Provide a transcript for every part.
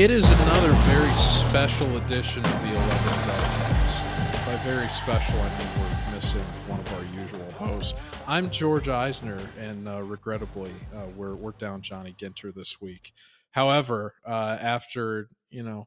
It is another very special edition of the 11 Dubcast. By very special, I mean we're missing one of our usual hosts. I'm George Eisner, and uh, regrettably, uh, we're, we're down Johnny Ginter this week. However, uh, after, you know,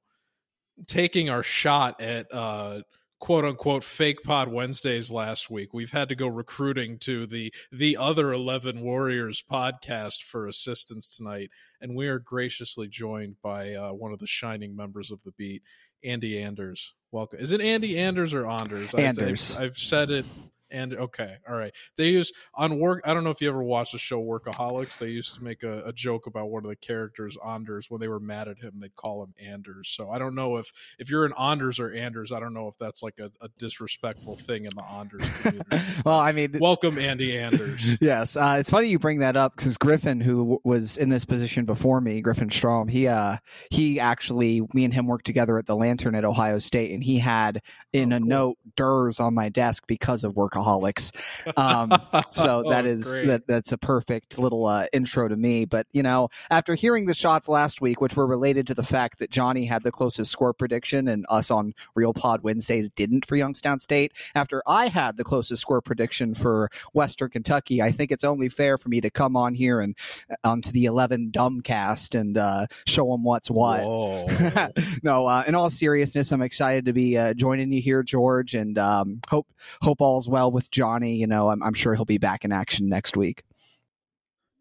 taking our shot at uh, quote unquote fake pod Wednesdays last week. We've had to go recruiting to the the other 11 Warriors podcast for assistance tonight and we are graciously joined by uh, one of the shining members of the beat, Andy Anders. Welcome. Is it Andy Anders or Anders? Anders. I've, I've said it and okay, all right. They use on work. I don't know if you ever watched the show Workaholics. They used to make a, a, joke about one of the characters, Anders. When they were mad at him, they'd call him Anders. So I don't know if if you're an Anders or Anders. I don't know if that's like a, a disrespectful thing in the Anders community. well, I mean, welcome Andy Anders. yes, uh, it's funny you bring that up because Griffin, who w- was in this position before me, Griffin Strom, he uh he actually me and him worked together at the Lantern at Ohio State, and he had in oh, a cool. note Durs on my desk because of Workaholics alcoholics. Um, so oh, that is that that's a perfect little uh, intro to me. But you know, after hearing the shots last week, which were related to the fact that Johnny had the closest score prediction and us on Real Pod Wednesdays didn't for Youngstown State, after I had the closest score prediction for Western Kentucky, I think it's only fair for me to come on here and uh, onto the eleven dumbcast and uh, show them what's what. no, uh, in all seriousness, I'm excited to be uh, joining you here, George, and um, hope hope all's well with Johnny. You know, I'm, I'm sure he'll be back in action next week.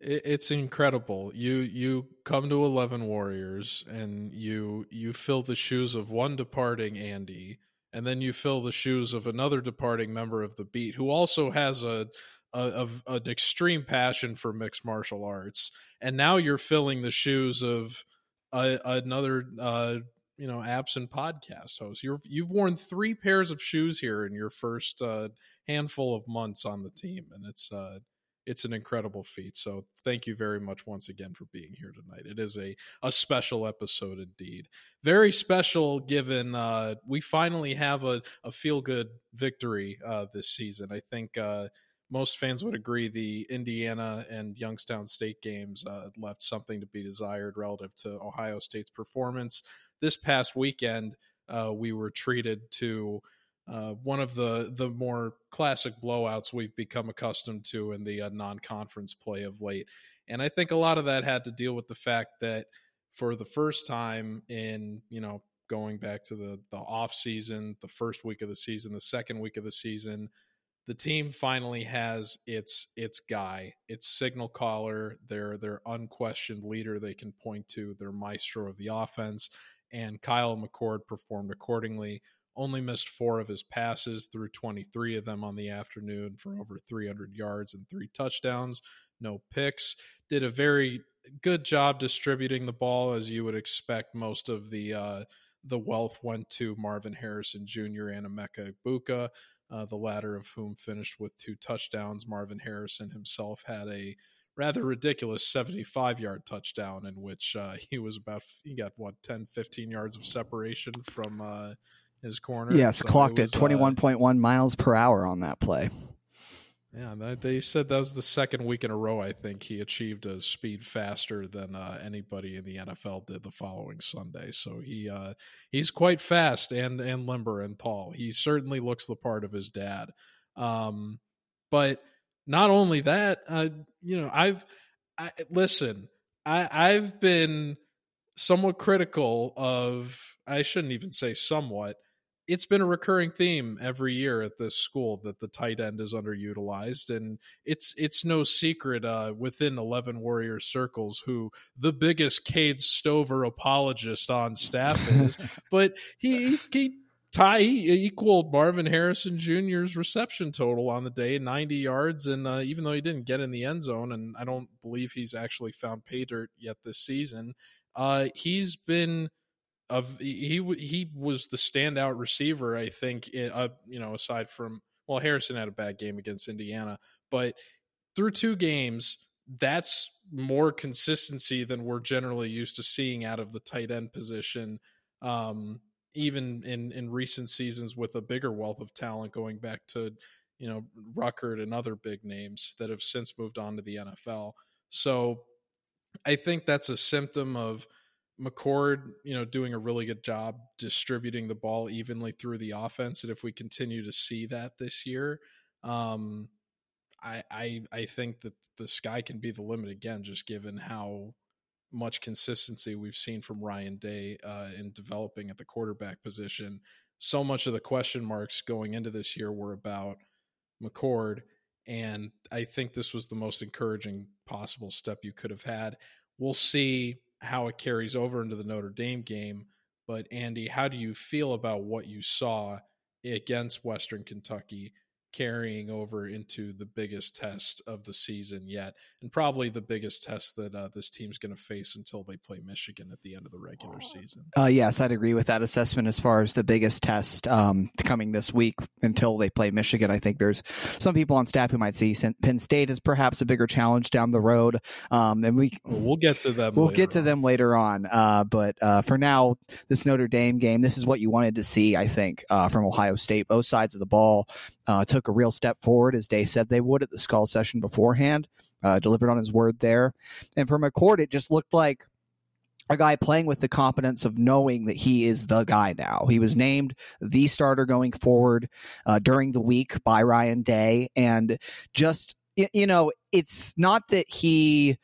It's incredible. You you come to Eleven Warriors and you you fill the shoes of one departing Andy, and then you fill the shoes of another departing member of the beat who also has a a, an extreme passion for mixed martial arts, and now you're filling the shoes of a, another uh, you know apps and podcast host. You're you've worn three pairs of shoes here in your first uh, handful of months on the team, and it's uh, it's an incredible feat. So thank you very much once again for being here tonight. It is a a special episode indeed. Very special given uh, we finally have a, a feel good victory uh, this season. I think uh, most fans would agree the Indiana and Youngstown State games uh, left something to be desired relative to Ohio State's performance. This past weekend, uh, we were treated to uh, one of the the more classic blowouts we've become accustomed to in the uh, non-conference play of late, and I think a lot of that had to deal with the fact that for the first time in you know going back to the the off season, the first week of the season, the second week of the season the team finally has its its guy, its signal caller, their their unquestioned leader they can point to, their maestro of the offense, and Kyle McCord performed accordingly. Only missed four of his passes, threw 23 of them on the afternoon for over 300 yards and three touchdowns, no picks. Did a very good job distributing the ball, as you would expect. Most of the uh, the wealth went to Marvin Harrison Jr. and Emeka Egbuka uh, the latter of whom finished with two touchdowns. Marvin Harrison himself had a rather ridiculous 75 yard touchdown in which uh, he was about, he got what, 10, 15 yards of separation from uh, his corner. Yes, so clocked was, at 21.1 uh, miles per hour on that play. Yeah, they said that was the second week in a row. I think he achieved a speed faster than uh, anybody in the NFL did the following Sunday. So he uh, he's quite fast and and limber and tall. He certainly looks the part of his dad. Um, but not only that, uh, you know, I've I, listen. I, I've been somewhat critical of. I shouldn't even say somewhat it's been a recurring theme every year at this school that the tight end is underutilized and it's it's no secret uh, within 11 warrior circles who the biggest Cade Stover apologist on staff is but he he tie equaled Marvin Harrison Jr.'s reception total on the day 90 yards and uh, even though he didn't get in the end zone and I don't believe he's actually found pay dirt yet this season uh, he's been of he he was the standout receiver I think uh, you know aside from well Harrison had a bad game against Indiana but through two games that's more consistency than we're generally used to seeing out of the tight end position um, even in in recent seasons with a bigger wealth of talent going back to you know Ruckert and other big names that have since moved on to the NFL so I think that's a symptom of McCord, you know, doing a really good job distributing the ball evenly through the offense, and if we continue to see that this year, um, I, I I think that the sky can be the limit again, just given how much consistency we've seen from Ryan Day uh, in developing at the quarterback position. So much of the question marks going into this year were about McCord, and I think this was the most encouraging possible step you could have had. We'll see how it carries over into the Notre Dame game. But Andy, how do you feel about what you saw against Western Kentucky carrying over into the biggest test of the season yet, and probably the biggest test that uh, this team's going to face until they play Michigan at the end of the regular season. Uh, yes, I'd agree with that assessment as far as the biggest test um, coming this week until they play Michigan. I think there's some people on staff who might see Penn State as perhaps a bigger challenge down the road, um, and we we'll get to them. We'll get to on. them later on, uh, but uh, for now, this Notre Dame game, this is what you wanted to see. I think uh, from Ohio State, both sides of the ball uh, took a real step forward as Day said they would at the skull session beforehand. Uh, delivered on his word there, and for McCord, it just looked like a guy playing with the confidence of knowing that he is the guy now. He was named the starter going forward uh, during the week by Ryan Day, and just you know, it's not that he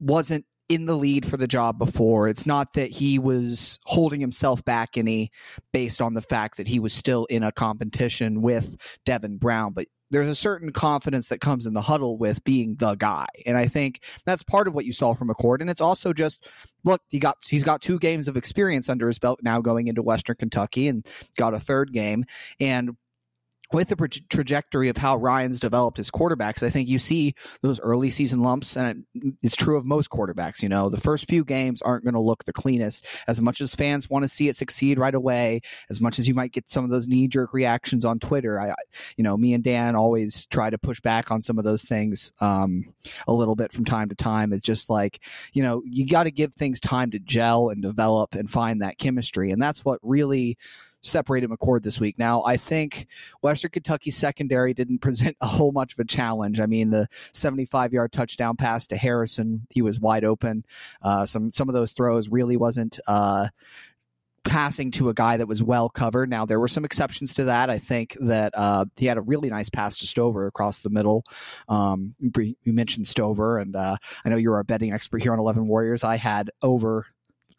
wasn't in the lead for the job before. It's not that he was holding himself back any based on the fact that he was still in a competition with Devin Brown, but there's a certain confidence that comes in the huddle with being the guy. And I think that's part of what you saw from McCord. And it's also just look, he got he's got two games of experience under his belt now going into Western Kentucky and got a third game. And with the tra- trajectory of how Ryan's developed his quarterbacks, I think you see those early season lumps, and it's true of most quarterbacks. You know, the first few games aren't going to look the cleanest. As much as fans want to see it succeed right away, as much as you might get some of those knee jerk reactions on Twitter, I, you know, me and Dan always try to push back on some of those things um, a little bit from time to time. It's just like, you know, you got to give things time to gel and develop and find that chemistry, and that's what really separated McCord this week. Now, I think Western Kentucky secondary didn't present a whole much of a challenge. I mean, the 75 yard touchdown pass to Harrison, he was wide open. Uh, some some of those throws really wasn't. Uh, passing to a guy that was well covered. Now there were some exceptions to that. I think that uh, he had a really nice pass to Stover across the middle. Um, you mentioned Stover, and uh, I know you're a betting expert here on Eleven Warriors. I had over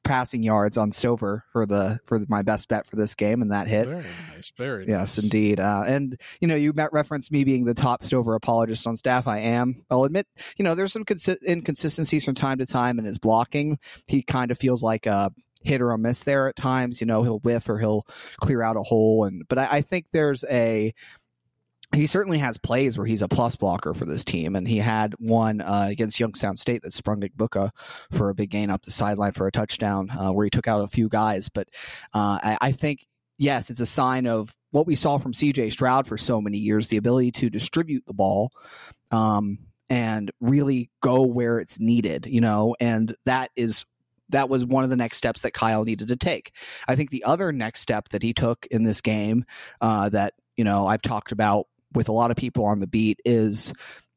passing yards on Stover for the for my best bet for this game, and that hit. Very nice, very yes, nice. indeed. Uh, and you know, you referenced me being the top Stover apologist on staff. I am. I'll admit, you know, there's some consi- inconsistencies from time to time in his blocking. He kind of feels like a hit or a miss there at times. You know, he'll whiff or he'll clear out a hole, and but I, I think there's a he certainly has plays where he's a plus blocker for this team, and he had one uh, against Youngstown State that sprung Egbuka for a big gain up the sideline for a touchdown, uh, where he took out a few guys. But uh, I, I, think yes, it's a sign of what we saw from C.J. Stroud for so many years: the ability to distribute the ball um, and really go where it's needed. You know, and that is that was one of the next steps that Kyle needed to take. I think the other next step that he took in this game uh, that you know I've talked about with a lot of people on the beat is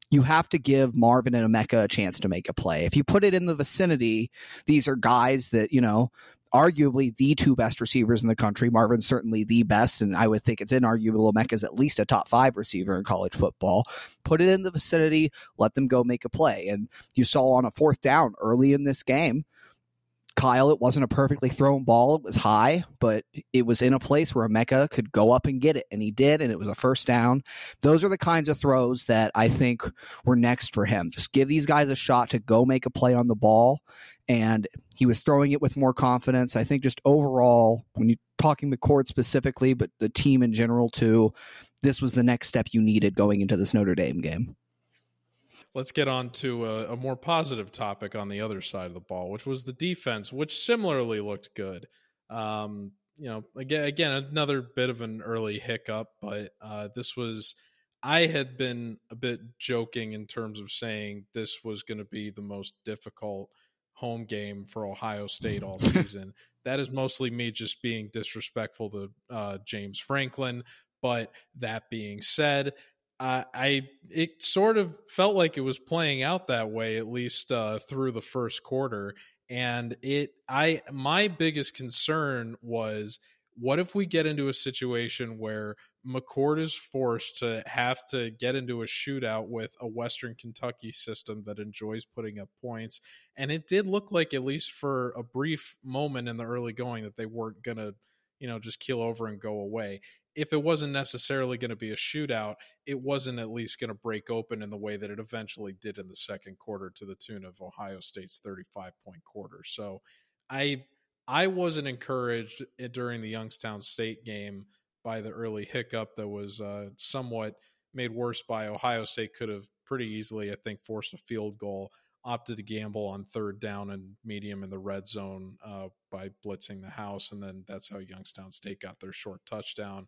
you have to give Marvin and Emeka a chance to make a play. If you put it in the vicinity, these are guys that, you know, arguably the two best receivers in the country. Marvin's certainly the best, and I would think it's inarguable Emeka's at least a top five receiver in college football. Put it in the vicinity, let them go make a play. And you saw on a fourth down early in this game, Kyle, it wasn't a perfectly thrown ball. It was high, but it was in a place where Emeka could go up and get it, and he did, and it was a first down. Those are the kinds of throws that I think were next for him. Just give these guys a shot to go make a play on the ball, and he was throwing it with more confidence. I think just overall, when you're talking McCord specifically, but the team in general too, this was the next step you needed going into this Notre Dame game let's get on to a, a, more positive topic on the other side of the ball, which was the defense, which similarly looked good. Um, you know, again, again, another bit of an early hiccup, but uh, this was. I had been a bit joking in terms of saying this was going to be the most difficult home game for Ohio State all season. that is mostly me just being disrespectful to uh, James Franklin. But that being said, uh, I it sort of felt like it was playing out that way at least uh, through the first quarter, and it I my biggest concern was what if we get into a situation where McCord is forced to have to get into a shootout with a Western Kentucky system that enjoys putting up points? And it did look like, at least for a brief moment in the early going, that they weren't going to, you know, just keel over and go away. If it wasn't necessarily going to be a shootout, it wasn't at least going to break open in the way that it eventually did in the second quarter to the tune of Ohio State's 35 point quarter. So I I wasn't encouraged during the Youngstown State game by the early hiccup that was uh, somewhat made worse by Ohio State could have pretty easily, I think, forced a field goal. Opted to gamble on third down and medium in the red zone uh, by blitzing the house, and then that's how Youngstown State got their short touchdown.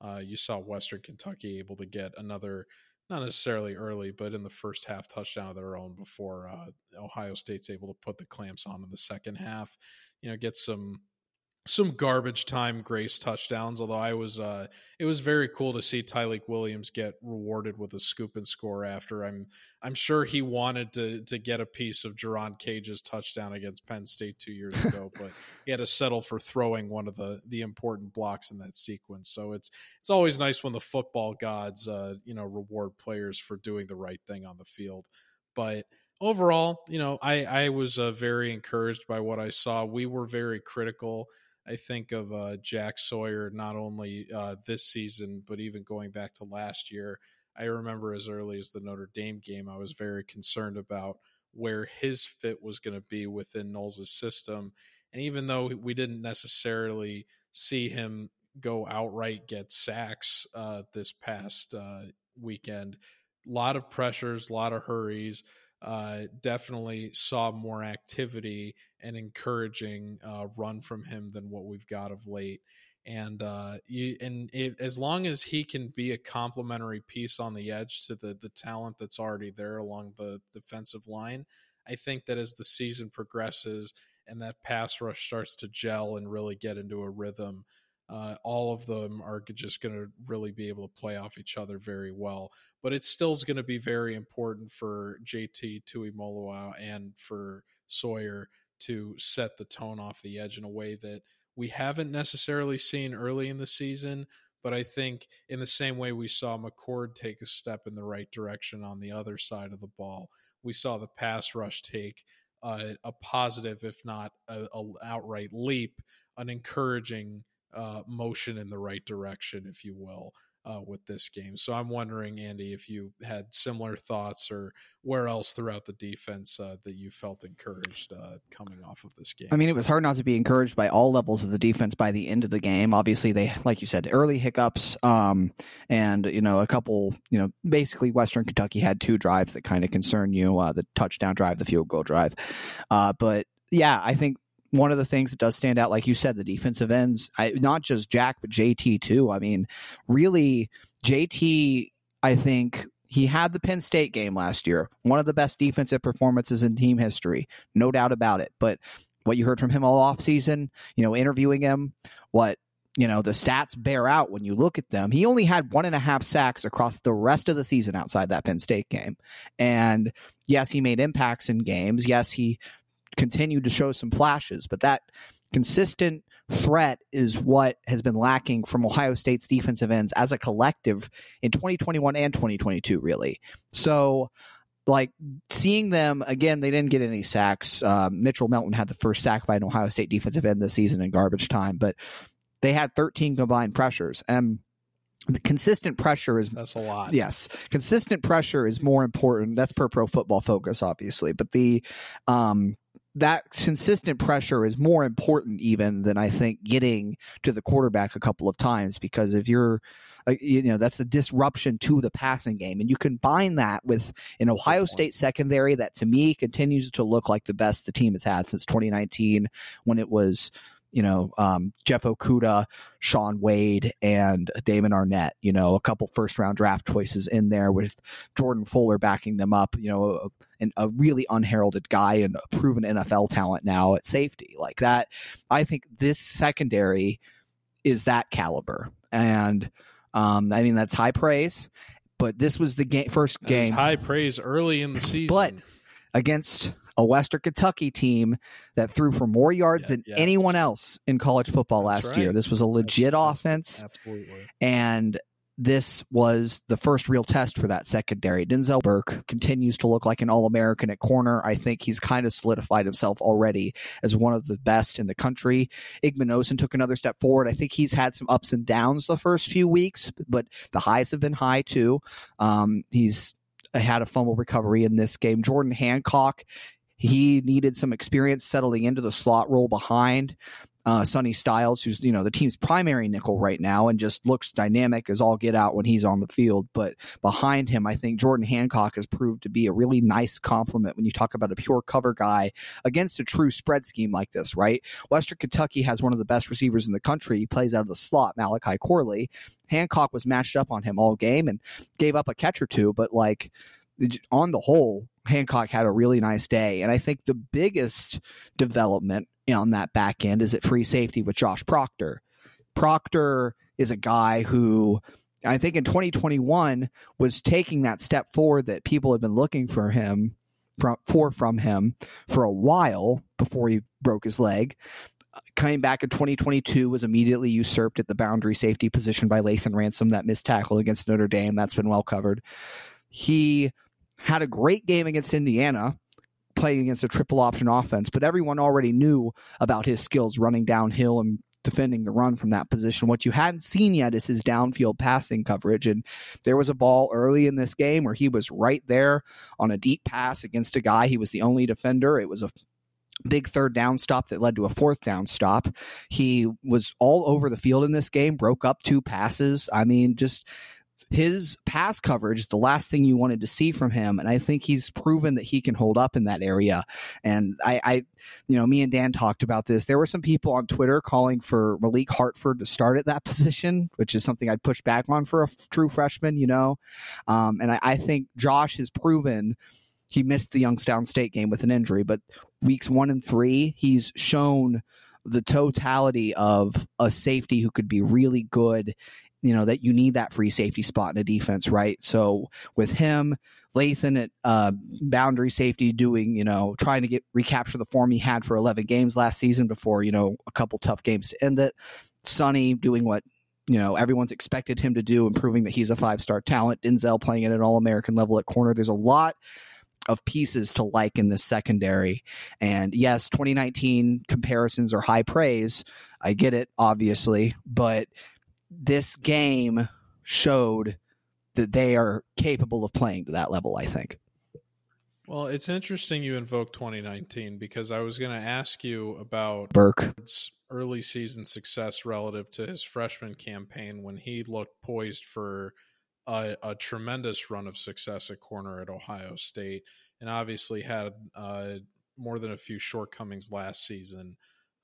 Uh, you saw Western Kentucky able to get another, not necessarily early, but in the first half touchdown of their own before uh, Ohio State's able to put the clamps on in the second half you know get some some garbage time grace touchdowns. Although I was, uh, it was very cool to see Tyleik Williams get rewarded with a scoop and score. After I'm, I'm sure he wanted to to get a piece of Jerron Cage's touchdown against Penn State two years ago, but he had to settle for throwing one of the the important blocks in that sequence. So it's it's always nice when the football gods, uh, you know, reward players for doing the right thing on the field. But overall, you know, I I was uh, very encouraged by what I saw. We were very critical. I think of uh, Jack Sawyer not only uh, this season but even going back to last year. I remember as early as the Notre Dame game, I was very concerned about where his fit was going to be within Knowles' system. And even though we didn't necessarily see him go outright get sacks uh, this past uh, weekend, a lot of pressures, a lot of hurries uh, definitely saw more activity and encouraging uh, run from him than what we've got of late. And uh, you, and it, as long as he can be a complementary piece on the edge to the the talent that's already there along the defensive line, I think that as the season progresses and that pass rush starts to gel and really get into a rhythm, uh, all of them are just going to really be able to play off each other very well. But it still is going to be very important for JT Tuimoloau and for Sawyer to set the tone off the edge in a way that we haven't necessarily seen early in the season. But I think in the same way we saw McCord take a step in the right direction on the other side of the ball, we saw the pass rush take uh, a positive, if not a, a outright leap, an encouraging uh, motion in the right direction, if you will, uh, with this game. So I'm wondering, Andy, if you had similar thoughts or where else throughout the defense uh, that you felt encouraged uh, coming off of this game. I mean, it was hard not to be encouraged by all levels of the defense by the end of the game. Obviously, they, like you said, early hiccups, um, and you know, a couple, you know, basically Western Kentucky had two drives that kind of concern you: uh, the touchdown drive, the field goal drive. Uh, but yeah, I think one of the things that does stand out, like you said, the defensive ends, I, not just Jack, but JT too. I mean, really, JT, I think he had the Penn State game last year, one of the best defensive performances in team history, no doubt about it. But what you heard from him all off season, you know, interviewing him, what you know the stats bear out when you look at them. He only had one and a half sacks across the rest of the season outside that Penn State game, and yes, he made impacts in games. Yes, he continued to show some flashes, but that consistent threat is what has been lacking from Ohio State's defensive ends as a collective in 2021 and 2022, really. So, like seeing them again, they didn't get any sacks. Um, Mitchell Melton had the first sack by an Ohio State defensive end this season in garbage time, but they had 13 combined pressures. And the consistent pressure is that's a lot. Yes, consistent pressure is more important. That's per Pro Football Focus, obviously, but the um, that consistent pressure is more important even than I think getting to the quarterback a couple of times because if you're uh, you know that's a disruption to the passing game. And you combine that with an Ohio State secondary that to me continues to look like the best the team has had since 2019 when it was you know, um, Jeff Okudah, Shaun Wade, and Damon Arnette, You know, a couple first round draft choices in there with Jordan Fuller backing them up. You know, a, a really unheralded guy and a proven NFL talent now at safety like that. I think this secondary is that caliber, and um, I mean that's high praise. But this was the game, first game. high praise early in the season, but against a Western Kentucky team that threw for more yards Yeah, than yeah. anyone else in college football That's last year. This was a legit That's- offense, Absolutely. and this was the first real test for that secondary. Denzel Burke continues to look like an All American at corner. I think he's kind of solidified himself already as one of the best in the country. Igbinosun took another step forward. I think he's had some ups and downs the first few weeks, but the highs have been high too. Um, he's had a fumble recovery in this game. Jordan Hancock, he needed some experience settling into the slot role behind uh, Sonny Styles, who's you know the team's primary nickel right now, and just looks dynamic as all get out when he's on the field. But behind him, I think Jordan Hancock has proved to be a really nice complement when you talk about a pure cover guy against a true spread scheme like this. Right? Western Kentucky has one of the best receivers in the country. He plays out of the slot, Malachi Corley. Hancock was matched up on him all game and gave up a catch or two, but like on the whole, Hancock had a really nice day. And I think the biggest development on that back end is at free safety with Josh Proctor. Proctor is a guy who I think in 2021 was taking that step forward that people had been looking for him from for from him for a while before he broke his leg. Coming back in 2022 was immediately usurped at the boundary safety position by Lathan Ransom that missed tackle against Notre Dame. That's been well covered. He had a great game against Indiana, playing against a triple option offense, but everyone already knew about his skills running downhill and defending the run from that position. What you hadn't seen yet is his downfield passing coverage. And there was a ball early in this game where he was right there on a deep pass against a guy. He was the only defender. It was a big third down stop that led to a fourth down stop. He was all over the field in this game, broke up two passes. I mean, just his pass coverage is the last thing you wanted to see from him. And I think he's proven that he can hold up in that area. And I, I, you know, me and Dan talked about this. There were some people on Twitter calling for Malik Hartford to start at that position, which is something I'd push back on for a f- true freshman, you know. Um, and I, I think Josh has proven he missed the Youngstown State game with an injury, but weeks one and three, he's shown the totality of a safety who could be really good you know that you need that free safety spot in a defense, right? So with him, Lathan at uh, boundary safety, doing you know trying to get recapture the form he had for 11 games last season before you know a couple tough games to end it. Sonny doing what you know everyone's expected him to do, and proving that he's a five star talent. Denzel playing at an All American level at corner. There's a lot of pieces to like in this secondary. And yes, 2019 comparisons are high praise. I get it, obviously, but this game showed that they are capable of playing to that level, I think. Well, it's interesting you invoke 2019 because I was going to ask you about Burke's early season success relative to his freshman campaign when he looked poised for a, a tremendous run of success at corner at Ohio State and obviously had uh, more than a few shortcomings last season.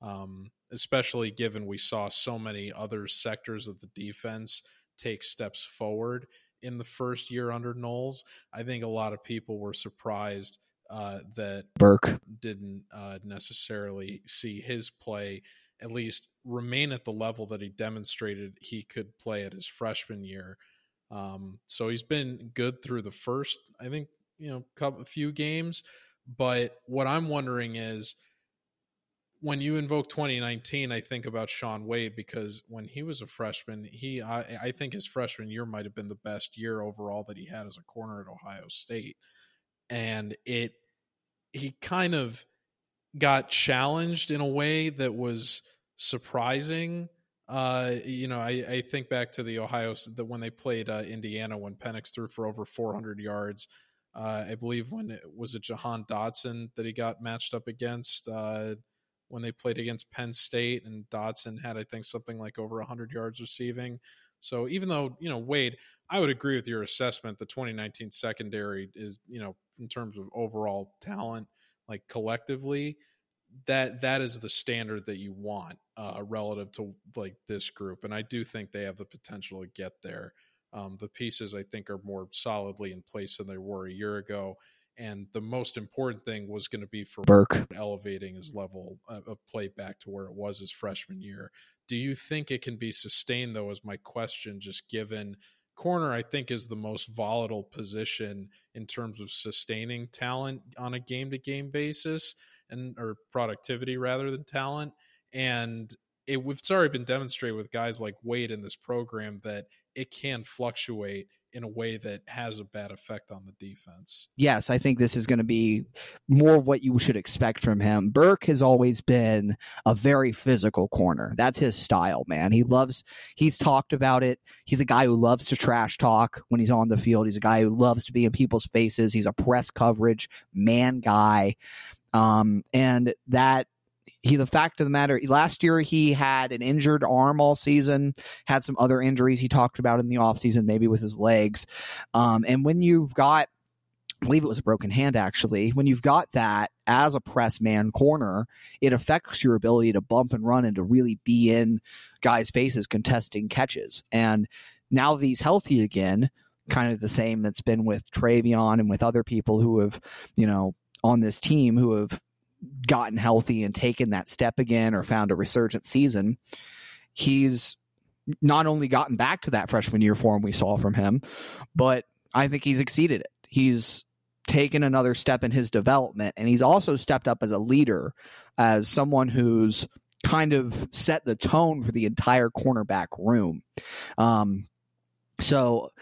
Um, especially given we saw so many other sectors of the defense take steps forward in the first year under Knowles. I think a lot of people were surprised uh, that Burke didn't uh, necessarily see his play at least remain at the level that he demonstrated he could play at his freshman year. Um, so he's been good through the first, I think, you know, couple, a few games. But what I'm wondering is when you invoke 2019, I think about Shaun Wade because when he was a freshman, he I, I think his freshman year might have been the best year overall that he had as a corner at Ohio State, and it he kind of got challenged in a way that was surprising. Uh, you know, I, I think back to the Ohio that when they played uh, Indiana when Penix threw for over 400 yards. Uh, I believe when it was it Jahan Dotson that he got matched up against uh, when they played against Penn State, and Dotson had I think something like over 100 yards receiving. So even though you know Wade, I would agree with your assessment. The 2019 secondary is you know in terms of overall talent, like collectively, that that is the standard that you want uh, relative to like this group, and I do think they have the potential to get there. Um, the pieces I think are more solidly in place than they were a year ago. And the most important thing was going to be for Burke elevating his level of play back to where it was his freshman year. Do you think it can be sustained, though, is my question, just given corner I think is the most volatile position in terms of sustaining talent on a game to game basis and or productivity rather than talent and it, it's already been demonstrated with guys like Wade in this program that it can fluctuate in a way that has a bad effect on the defense. Yes, I think this is going to be more what you should expect from him. Burke has always been a very physical corner. That's his style, man. He loves, he's talked about it. He's a guy who loves to trash talk when he's on the field. He's a guy who loves to be in people's faces. He's a press coverage man guy. Um, and that he the fact of the matter last year he had an injured arm all season had some other injuries he talked about in the offseason maybe with his legs um, and when you've got I believe it was a broken hand actually. When you've got that as a press man corner, it affects your ability to bump and run and to really be in guys' faces contesting catches. And now that he's healthy again, kind of the same that's been with TreVeyon and with other people who have, you know, on this team who have gotten healthy and taken that step again or found a resurgent season, he's not only gotten back to that freshman year form we saw from him, but I think he's exceeded it. He's taken another step in his development, and he's also stepped up as a leader, as someone who's kind of set the tone for the entire cornerback room. Um, so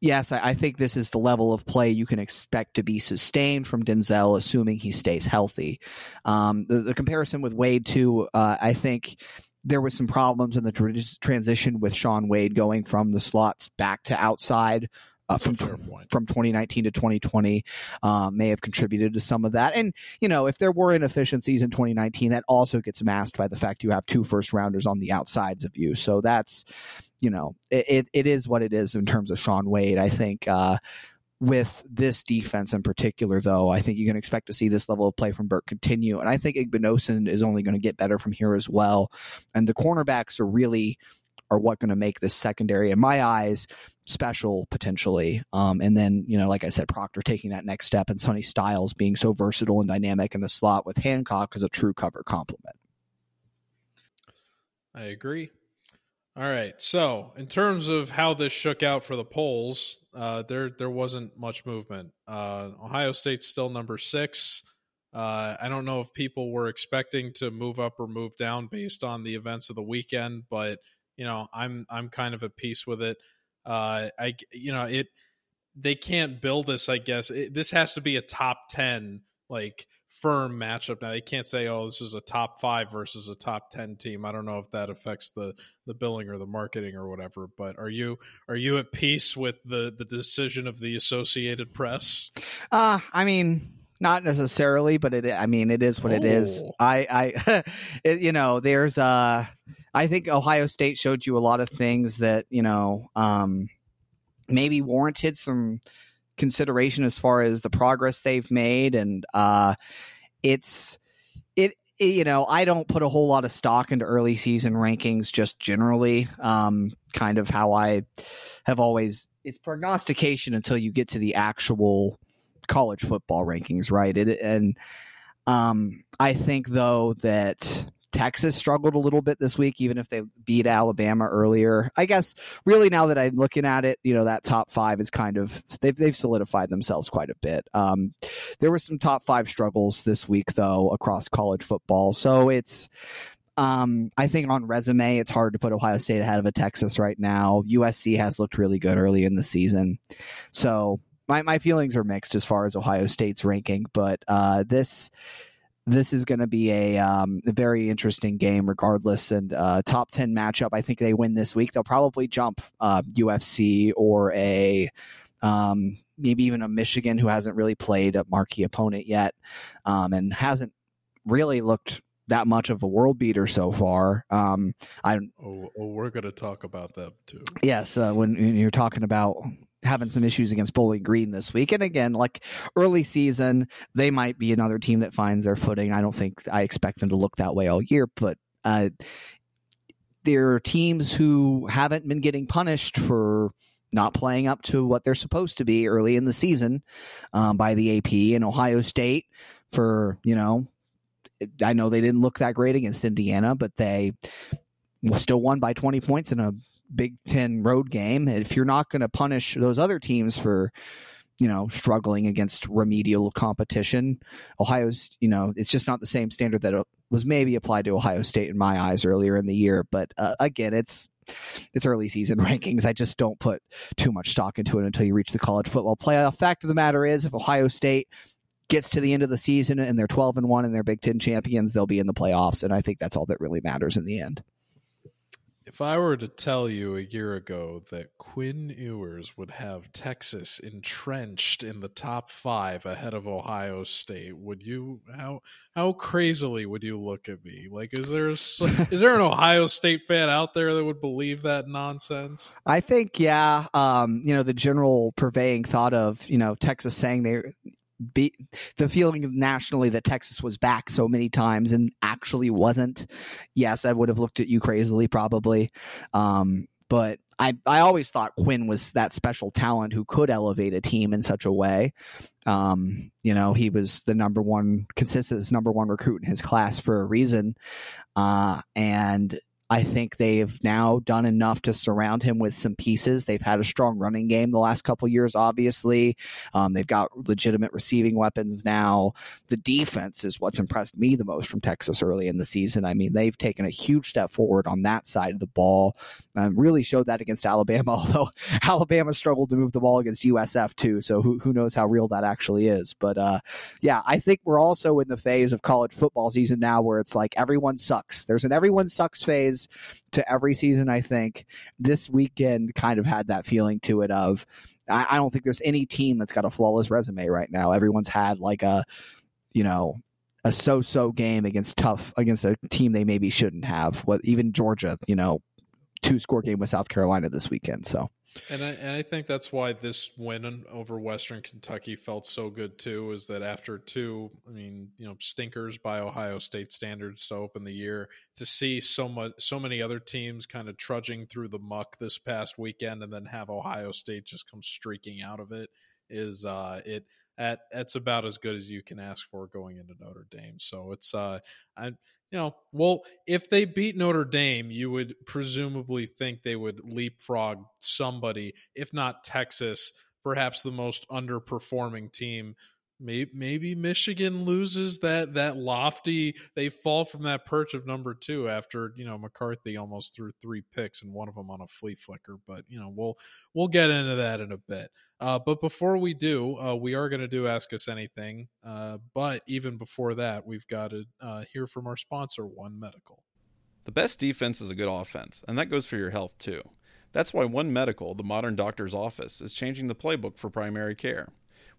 yes, I, I, think this is the level of play you can expect to be sustained from Denzel, assuming he stays healthy. Um, the, the, comparison with Wade, too, uh, I think there was some problems in the tr- transition with Shaun Wade going from the slots back to outside. Uh, from from 2019 to 2020 um, may have contributed to some of that. And you know, if there were inefficiencies in 2019, that also gets masked by the fact you have two first rounders on the outsides of you. So that's you know, it, it is what it is in terms of Shaun Wade. I think uh, with this defense in particular, though, I think you can expect to see this level of play from Burke continue. And I think Igbinosun is only going to get better from here as well. And the cornerbacks are really are what going to make this secondary, in my eyes, special potentially. Um, and then, you know, like I said, Proctor taking that next step and Sonny Styles being so versatile and dynamic in the slot with Hancock is a true cover compliment. I agree. All right. So, in terms of how this shook out for the polls, uh, there there wasn't much movement. Uh, Ohio State's still number six. Uh, I don't know if people were expecting to move up or move down based on the events of the weekend, but you know, I'm I'm kind of at peace with it. Uh, I you know it. They can't build this. I guess it, this has to be a top ten like firm matchup now. They can't say, "Oh, this is a top five versus a top ten team." I don't know if that affects the the billing or the marketing or whatever. But are you are you at peace with the the decision of the Associated Press? Uh I mean. Not necessarily, but it. I mean, it is what oh. it is. Oh. I, I, it, you know, there's. Uh, I think Ohio State showed you a lot of things that you know, um, maybe warranted some consideration as far as the progress they've made and uh, it's it, it, you know i don't put a whole lot of stock into early season rankings just generally um, kind of how i have always it's prognostication until you get to the actual college football rankings right it, and um, i think though that Texas struggled a little bit this week, even if they beat Alabama earlier. I guess really now that I'm looking at it, you know, that top five is kind of they've they've solidified themselves quite a bit. Um, there were some top five struggles this week though across college football, so it's. Um, I think on resume, it's hard to put Ohio State ahead of a Texas right now. USC has looked really good early in the season, so my my feelings are mixed as far as Ohio State's ranking. But uh, this this is going to be a, um, a, very interesting game, regardless. And uh, top ten matchup. I think they win this week. They'll probably jump uh, USC or a um, maybe even a Michigan who hasn't really played a marquee opponent yet, um, and hasn't really looked that much of a world beater so far. Um, I oh, oh we're going to talk about that too. Yes, uh, when, when, you're talking about having some issues against Bowling Green this week. And again, like early season, they might be another team that finds their footing. I don't think I expect them to look that way all year, but uh, there are teams who haven't been getting punished for not playing up to what they're supposed to be early in the season um, by the AP and Ohio State for, you know, I know they didn't look that great against Indiana, but they still won by 20 points in a Big Ten road game. If you're not going to punish those other teams for you know struggling against remedial competition, Ohio's you know it's just not the same standard that was maybe applied to Ohio State in my eyes earlier in the year. But uh, again, it's it's early season rankings. I just don't put too much stock into it until you reach the college football playoff. Fact of the matter is, if Ohio State gets to the end of the season and they're 12 and 1 and they're Big 10 champions, they'll be in the playoffs and I think that's all that really matters in the end. If I were to tell you a year ago that Quinn Ewers would have Texas entrenched in the top five ahead of Ohio State, would you how how crazily would you look at me? Like, is there a, is there an Ohio State fan out there that would believe that nonsense? I think yeah. Um, you know, the general purveying thought of you know Texas saying they be the feeling nationally that Texas was back so many times and actually wasn't. Yes, I would have looked at you crazily probably. Um, but I, I always thought Quinn was that special talent who could elevate a team in such a way. Um, you know, he was the number one, consistent number one recruit in his class for a reason. Uh, and I think they've now done enough to surround him with some pieces. They've had a strong running game the last couple years, obviously. Um, they've got legitimate receiving weapons now. The defense is what's impressed me the most from Texas early in the season. I mean, they've taken a huge step forward on that side of the ball. Um, really showed that against Alabama, although Alabama struggled to move the ball against USF too. So who, who knows how real that actually is. But uh, yeah, I think we're also in the phase of college football season now where it's like everyone sucks. There's an everyone sucks phase to every season. I think this weekend kind of had that feeling to it. Of I, I don't think there's any team that's got a flawless resume right now. Everyone's had like a you know a so-so game against tough against a team they maybe shouldn't have. What even Georgia, you know, two score game with South Carolina this weekend. So and I, and I think that's why this win over Western Kentucky felt so good too. Is that after two, I mean, you know, stinkers by Ohio State standards to open the year, to see so much, so many other teams kind of trudging through the muck this past weekend, and then have Ohio State just come streaking out of it is uh, it at that's about as good as you can ask for going into Notre Dame. So it's uh, I you know, well, if they beat Notre Dame, you would presumably think they would leapfrog somebody, if not Texas, perhaps the most underperforming team. Maybe, maybe Michigan loses that that lofty. They fall from that perch of number two after you know McCarthy almost threw three picks and one of them on a flea flicker. But you know we'll we'll get into that in a bit. Uh, but before we do, uh, we are going to do Ask Us Anything. Uh, but even before that, we've got to uh, hear from our sponsor, One Medical. The best defense is a good offense, and that goes for your health too. That's why One Medical, the modern doctor's office, is changing the playbook for primary care.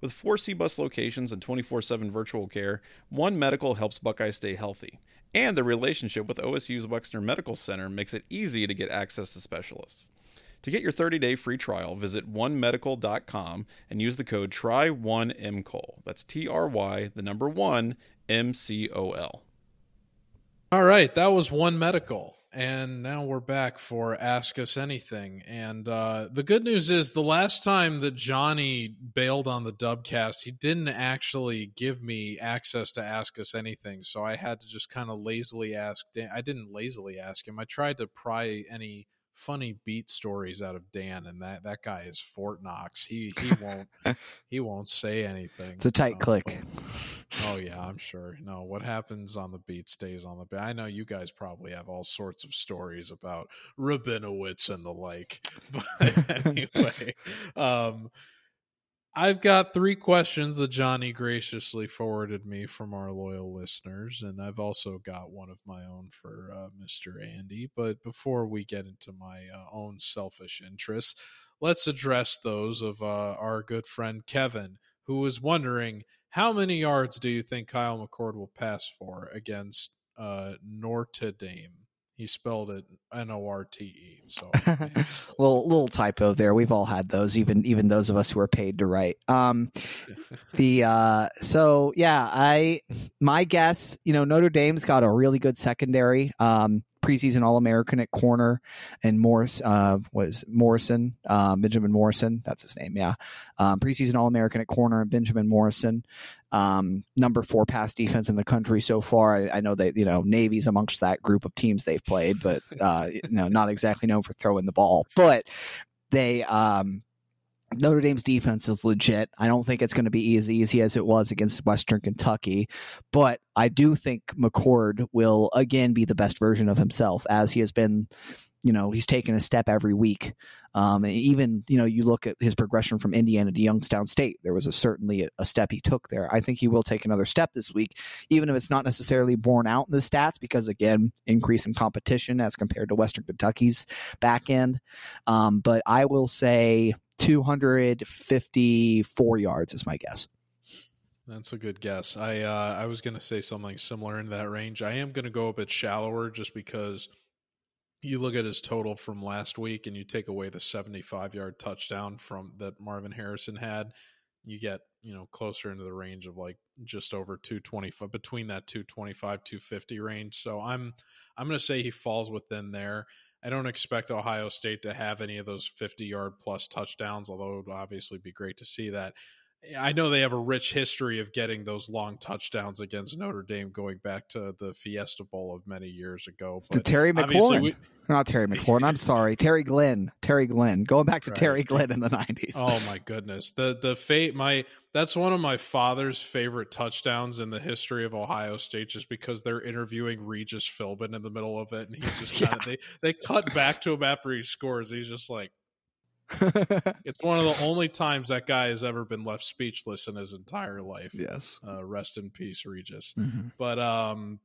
With four CBUS locations and 24 7 virtual care, One Medical helps Buckeye stay healthy. And the relationship with OSU's Wexner Medical Center makes it easy to get access to specialists. To get your 30-day free trial, visit onemedical.com and use the code TRY1MCOL. That's T R Y the number 1 M C O L. All right, that was One Medical. And now we're back for Ask Us Anything. And uh, the good news is the last time that Johnny bailed on the Dubcast, he didn't actually give me access to Ask Us Anything. So I had to just kind of lazily ask. I didn't lazily ask him. I tried to pry any funny beat stories out of Dan, and that that guy is Fort Knox. He he won't he won't say anything. It's a tight so, click. Oh yeah, I'm sure. No, what happens on the beat stays on the beat. I know you guys probably have all sorts of stories about Rabinowitz and the like. But anyway, um, I've got three questions that Johnny graciously forwarded me from our loyal listeners, and I've also got one of my own for uh, Mr. Andy. But before we get into my uh, own selfish interests, let's address those of uh, our good friend Kevin, who was wondering how many yards do you think Kyle McCord will pass for against uh, Notre Dame? He spelled it N O R T E. So little little typo there. We've all had those, even even those of us who are paid to write. Um, the uh, so yeah, I my guess, you know, Notre Dame's got a really good secondary. Um, preseason All American at corner, and Morris uh, was Morrison, um, Benjamin Morrison. That's his name. Yeah, um, preseason All American at corner, and Benjamin Morrison. Um, number four pass defense in the country so far. I, I, know that you know Navy's amongst that group of teams they've played, but uh, you know not exactly known for throwing the ball. But they um, Notre Dame's defense is legit. I don't think it's going to be as easy as it was against Western Kentucky, but I do think McCord will again be the best version of himself as he has been. You know, he's taken a step every week. Um, even you know, you look at his progression from Indiana to Youngstown State. There was a, certainly a, step he took there. I think he will take another step this week, even if it's not necessarily borne out in the stats, because again, increase in competition as compared to Western Kentucky's back end. Um, but I will say 254 yards is my guess. That's a good guess. I uh, I was going to say something similar in that range. I am going to go a bit shallower just because you look at his total from last week and you take away the 75 yard touchdown from that Marvin Harrison had, you get you know closer into the range of like just over 225 between that 225 250 range. So I'm I'm going to say he falls within there. I don't expect Ohio State to have any of those 50 yard plus touchdowns, although it would obviously be great to see that. I know they have a rich history of getting those long touchdowns against Notre Dame going back to the Fiesta Bowl of many years ago. But the Terry McLaurin. We, not Terry McLaurin. I'm sorry, Terry Glenn. Terry Glenn. Going back to right. Terry Glenn in the '90s. Oh my goodness. The the fate my that's one of my father's favorite touchdowns in the history of Ohio State, just because they're interviewing Regis Philbin in the middle of it, and he just kind of they they cut back to him after he scores. He's just like. it's one of the only times that guy has ever been left speechless in his entire life. Yes. Uh, rest in peace, Regis. Mm-hmm. But um,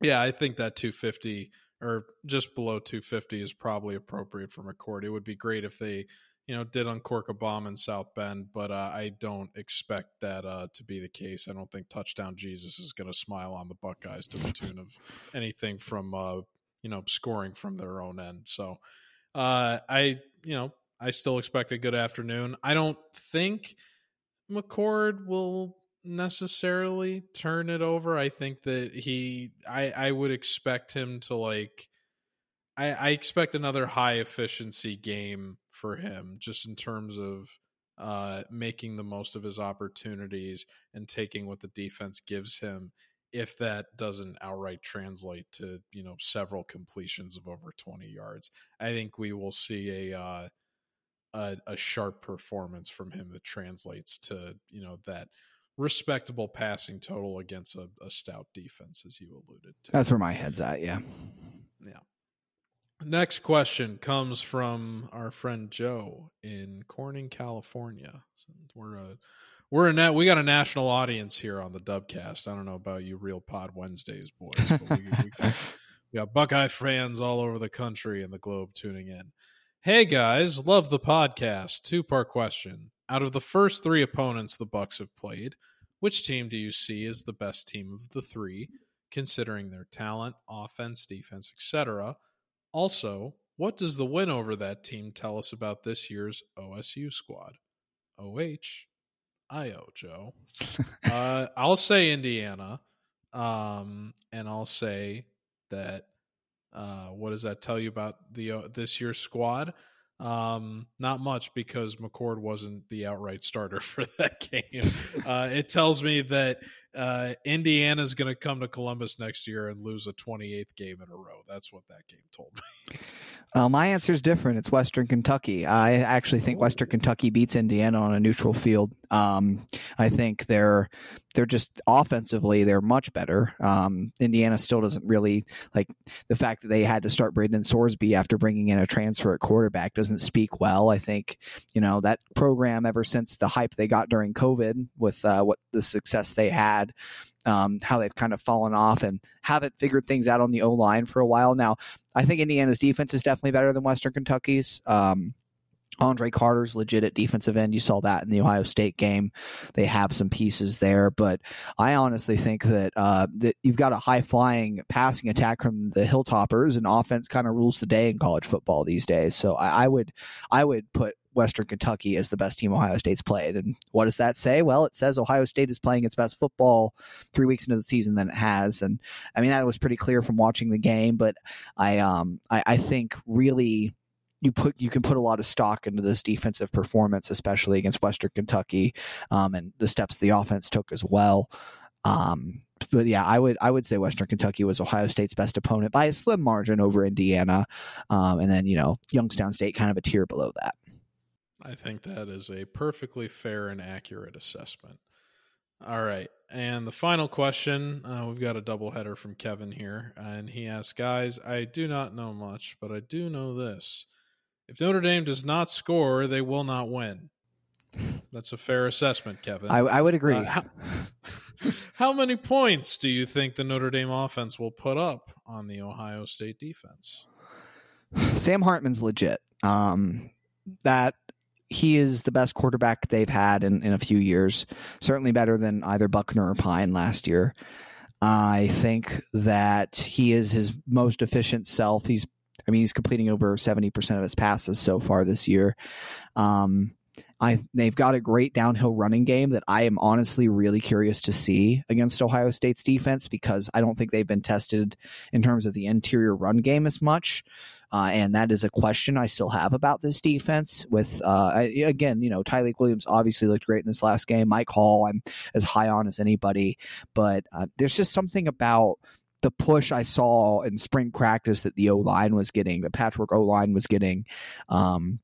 yeah, I think that 250 or just below 250 is probably appropriate for McCord. It would be great if they, you know, did uncork a bomb in South Bend, but uh, I don't expect that uh, to be the case. I don't think touchdown Jesus is going to smile on the Buckeyes to the tune of anything from, uh, you know, scoring from their own end. So uh, I, you know, I still expect a good afternoon. I don't think McCord will necessarily turn it over. I think that he I I would expect him to like I, I expect another high efficiency game for him just in terms of uh making the most of his opportunities and taking what the defense gives him if that doesn't outright translate to you know several completions of over 20 yards i think we will see a uh a, a sharp performance from him that translates to you know that respectable passing total against a, a stout defense, as you alluded to. That's where my head's at. Yeah. Yeah. Next question comes from our friend Joe in Corning, California. We're a we're a net, we got a national audience here on the Dubcast. I don't know about you, Real Pod Wednesdays boys, but we, we, got, we got Buckeye fans all over the country and the globe tuning in. Hey guys, love the podcast. Two part question: out of the first three opponents the Bucks have played, which team do you see as the best team of the three, considering their talent, offense, defense, etc.? Also, what does the win over that team tell us about this year's OSU squad? OH, IO, Joe. uh, I'll say Indiana, um, and I'll say that. Uh, what does that tell you about the uh, this year's squad? Um, not much because McCord wasn't the outright starter for that game. Uh, it tells me that uh, Indiana's going to come to Columbus next year and lose a 28th game in a row. That's what that game told me. Well, my answer is different. It's Western Kentucky. I actually think Western Kentucky beats Indiana on a neutral field. Um, I think they're they're just offensively they're much better. Um, Indiana still doesn't really like the fact that they had to start Brendan Sorsby after bringing in a transfer at quarterback doesn't speak well. I think you know that program ever since the hype they got during COVID with uh, what the success they had um, how they've kind of fallen off and haven't figured things out on the O line for a while now. I think Indiana's defense is definitely better than Western Kentucky's. Um, Andre Carter's legit at defensive end. You saw that in the Ohio State game. They have some pieces there, but I honestly think that uh, that you've got a high flying passing attack from the Hilltoppers, and offense kind of rules the day in college football these days. So I, I would I would put Western Kentucky as the best team Ohio State's played. And what does that say? Well, it says Ohio State is playing its best football three weeks into the season than it has. And I mean, that was pretty clear from watching the game, but I, um, I, I think really you put you can put a lot of stock into this defensive performance, especially against Western Kentucky, um, and the steps the offense took as well. Um, but yeah, I would I would say Western Kentucky was Ohio State's best opponent by a slim margin over Indiana, um, and then you know Youngstown State kind of a tier below that. I think that is a perfectly fair and accurate assessment. All right, and the final question uh, we've got a doubleheader from Kevin here, and he asks, "Guys, I do not know much, but I do know this: if Notre Dame does not score, they will not win." That's a fair assessment, Kevin. I, I would agree. Uh, how, how, many points do you think the Notre Dame offense will put up on the Ohio State defense? Sam Hartman's legit. Um, that he is the best quarterback they've had in, in a few years. Certainly better than either Buchner or Pyne last year. I think that he is his most efficient self. He's, I mean, he's completing over 70% of his passes so far this year. Um, I they've got a great downhill running game that I am honestly really curious to see against Ohio State's defense because I don't think they've been tested in terms of the interior run game as much. Uh, and that is a question I still have about this defense. With uh, again, you know, Tyleik Williams obviously looked great in this last game. Mike Hall, I'm as high on as anybody, but uh, there's just something about the push I saw in spring practice that the O line was getting, the patchwork O line was getting. Um,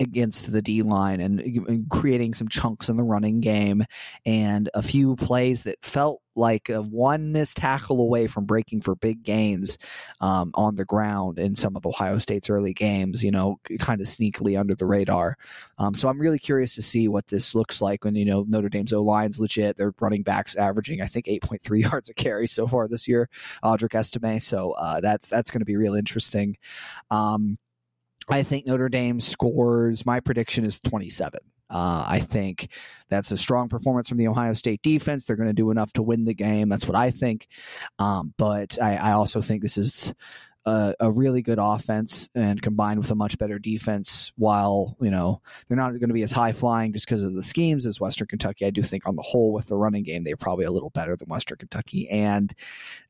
against the D line and, and, creating some chunks in the running game and a few plays that felt like a one missed tackle away from breaking for big gains um, on the ground in some of Ohio State's early games, you know, kind of sneakily under the radar. Um, so I'm really curious to see what this looks like when, you know, Notre Dame's O line's legit. Their running backs averaging, I think, 8.3 yards a carry so far this year, Audric Estime. So uh, that's, that's going to be real interesting. Um, I think Notre Dame scores. My prediction is 27. Uh, I think that's a strong performance from the Ohio State defense. They're going to do enough to win the game. That's what I think. Um, but I, I, also think this is a, a, really good offense and combined with a much better defense. While you know they're not going to be as high flying just because of the schemes as Western Kentucky, I do think on the whole with the running game they're probably a little better than Western Kentucky and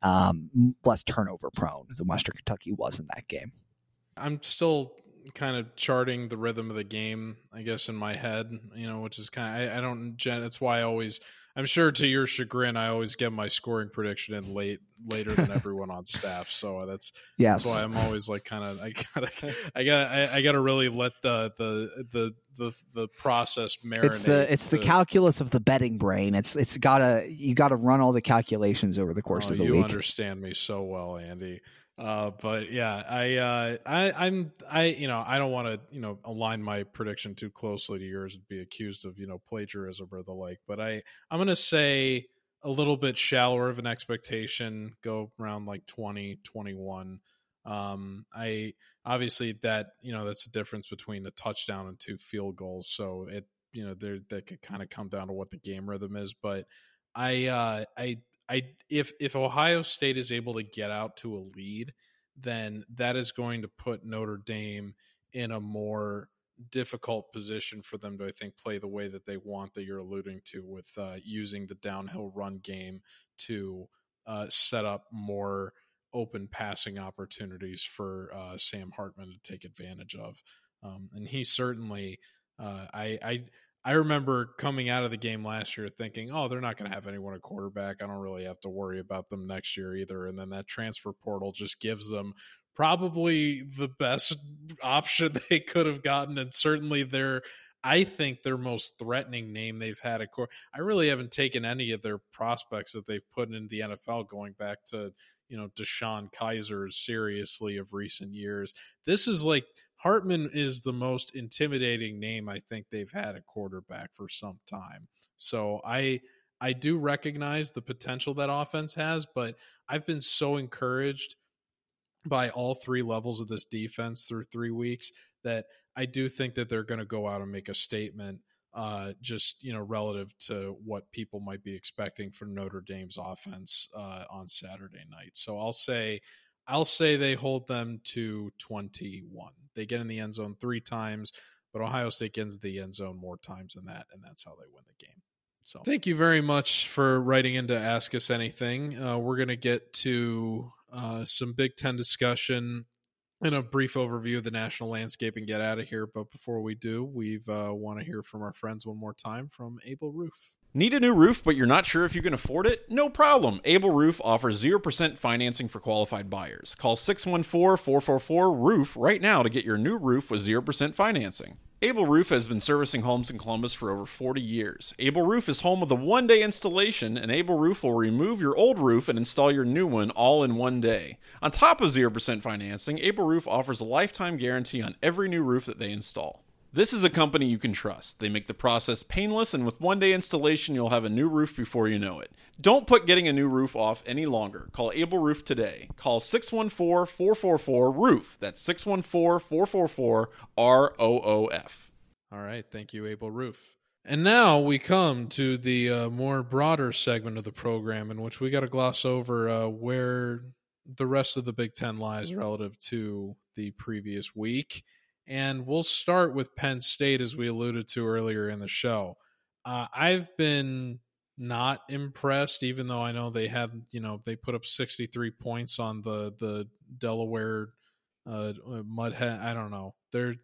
um, less turnover prone than Western Kentucky was in that game. I'm still kind of charting the rhythm of the game, I guess, in my head, you know, which is kind of, I, I don't, that's why I always, I'm sure to your chagrin, I always get my scoring prediction in late, later than everyone on staff. So that's, yes. that's why I'm always like kind of, I gotta, I gotta, I, I, gotta really let the, the, the, the, the process marinate. It's the, it's the calculus of the betting brain. It's, it's gotta, you gotta run all the calculations over the course oh, of the you week. You understand me so well, Andy. Uh, but yeah, I, uh, I, I'm, I, you know, I don't want to, you know, align my prediction too closely to yours and be accused of, you know, plagiarism or the like. But I, I'm going to say a little bit shallower of an expectation, go around like 20, 21. Um, I obviously that, you know, that's the difference between a touchdown and two field goals. So it, you know, there that could kind of come down to what the game rhythm is. But I, uh, I I if if Ohio State is able to get out to a lead, then that is going to put Notre Dame in a more difficult position for them to I think play the way that they want that you're alluding to with uh, using the downhill run game to uh, set up more open passing opportunities for uh, Sam Hartman to take advantage of. Um, and he certainly, uh, I, I I remember coming out of the game last year thinking, oh, they're not going to have anyone at quarterback. I don't really have to worry about them next year either. And then that transfer portal just gives them probably the best option they could have gotten. And certainly their, I think their most threatening name they've had at court. I really haven't taken any of their prospects that they've put in the NFL going back to, you know, DeShone Kizer seriously of recent years. This is like Hartman is the most intimidating name I think they've had a quarterback for some time. So I I do recognize the potential that offense has, but I've been so encouraged by all three levels of this defense through three weeks that I do think that they're going to go out and make a statement uh, just you know relative to what people might be expecting from Notre Dame's offense uh, on Saturday night. So I'll say I'll say they hold them to 21. They get in the end zone three times. but Ohio State gets the end zone more times than that, and that's how they win the game. So thank you very much for writing in to ask us anything. Uh, we're going to get to uh, some Big Ten discussion and a brief overview of the national landscape and get out of here. But before we do, we uh, want to hear from our friends one more time from Able Roof. Need a new roof, but you're not sure if you can afford it? No problem. Able Roof offers 0% financing for qualified buyers. Call 614 444 ROOF right now to get your new roof with 0% financing. Able Roof has been servicing homes in Columbus for over 40 years. Able Roof is home with a one day installation, and Able Roof will remove your old roof and install your new one all in one day. On top of 0% financing, Able Roof offers a lifetime guarantee on every new roof that they install. This is a company you can trust. They make the process painless, and with one day installation, you'll have a new roof before you know it. Don't put getting a new roof off any longer. Call Able Roof today. Call 614 444 ROOF. That's 614 444 R O O F. All right. Thank you, Able Roof. And now we come to the uh, more broader segment of the program in which we got to gloss over uh, where the rest of the Big Ten lies relative to the previous week. And we'll start with Penn State, as we alluded to earlier in the show. Uh, I've been not impressed, even though I know they had, you know, they put up 63 points on the the Delaware uh, Mudhead. I don't know. They're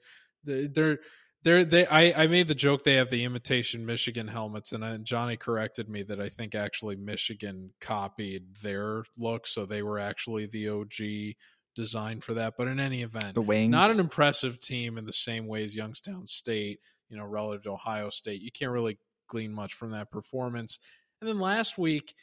they're they're they. I I made the joke they have the imitation Michigan helmets, and I, Johnny corrected me that I think actually Michigan copied their look, so they were actually the OG designed for that. But in any event, the wings, not an impressive team in the same way as Youngstown State, you know, relative to Ohio State. You can't really glean much from that performance. And then last week,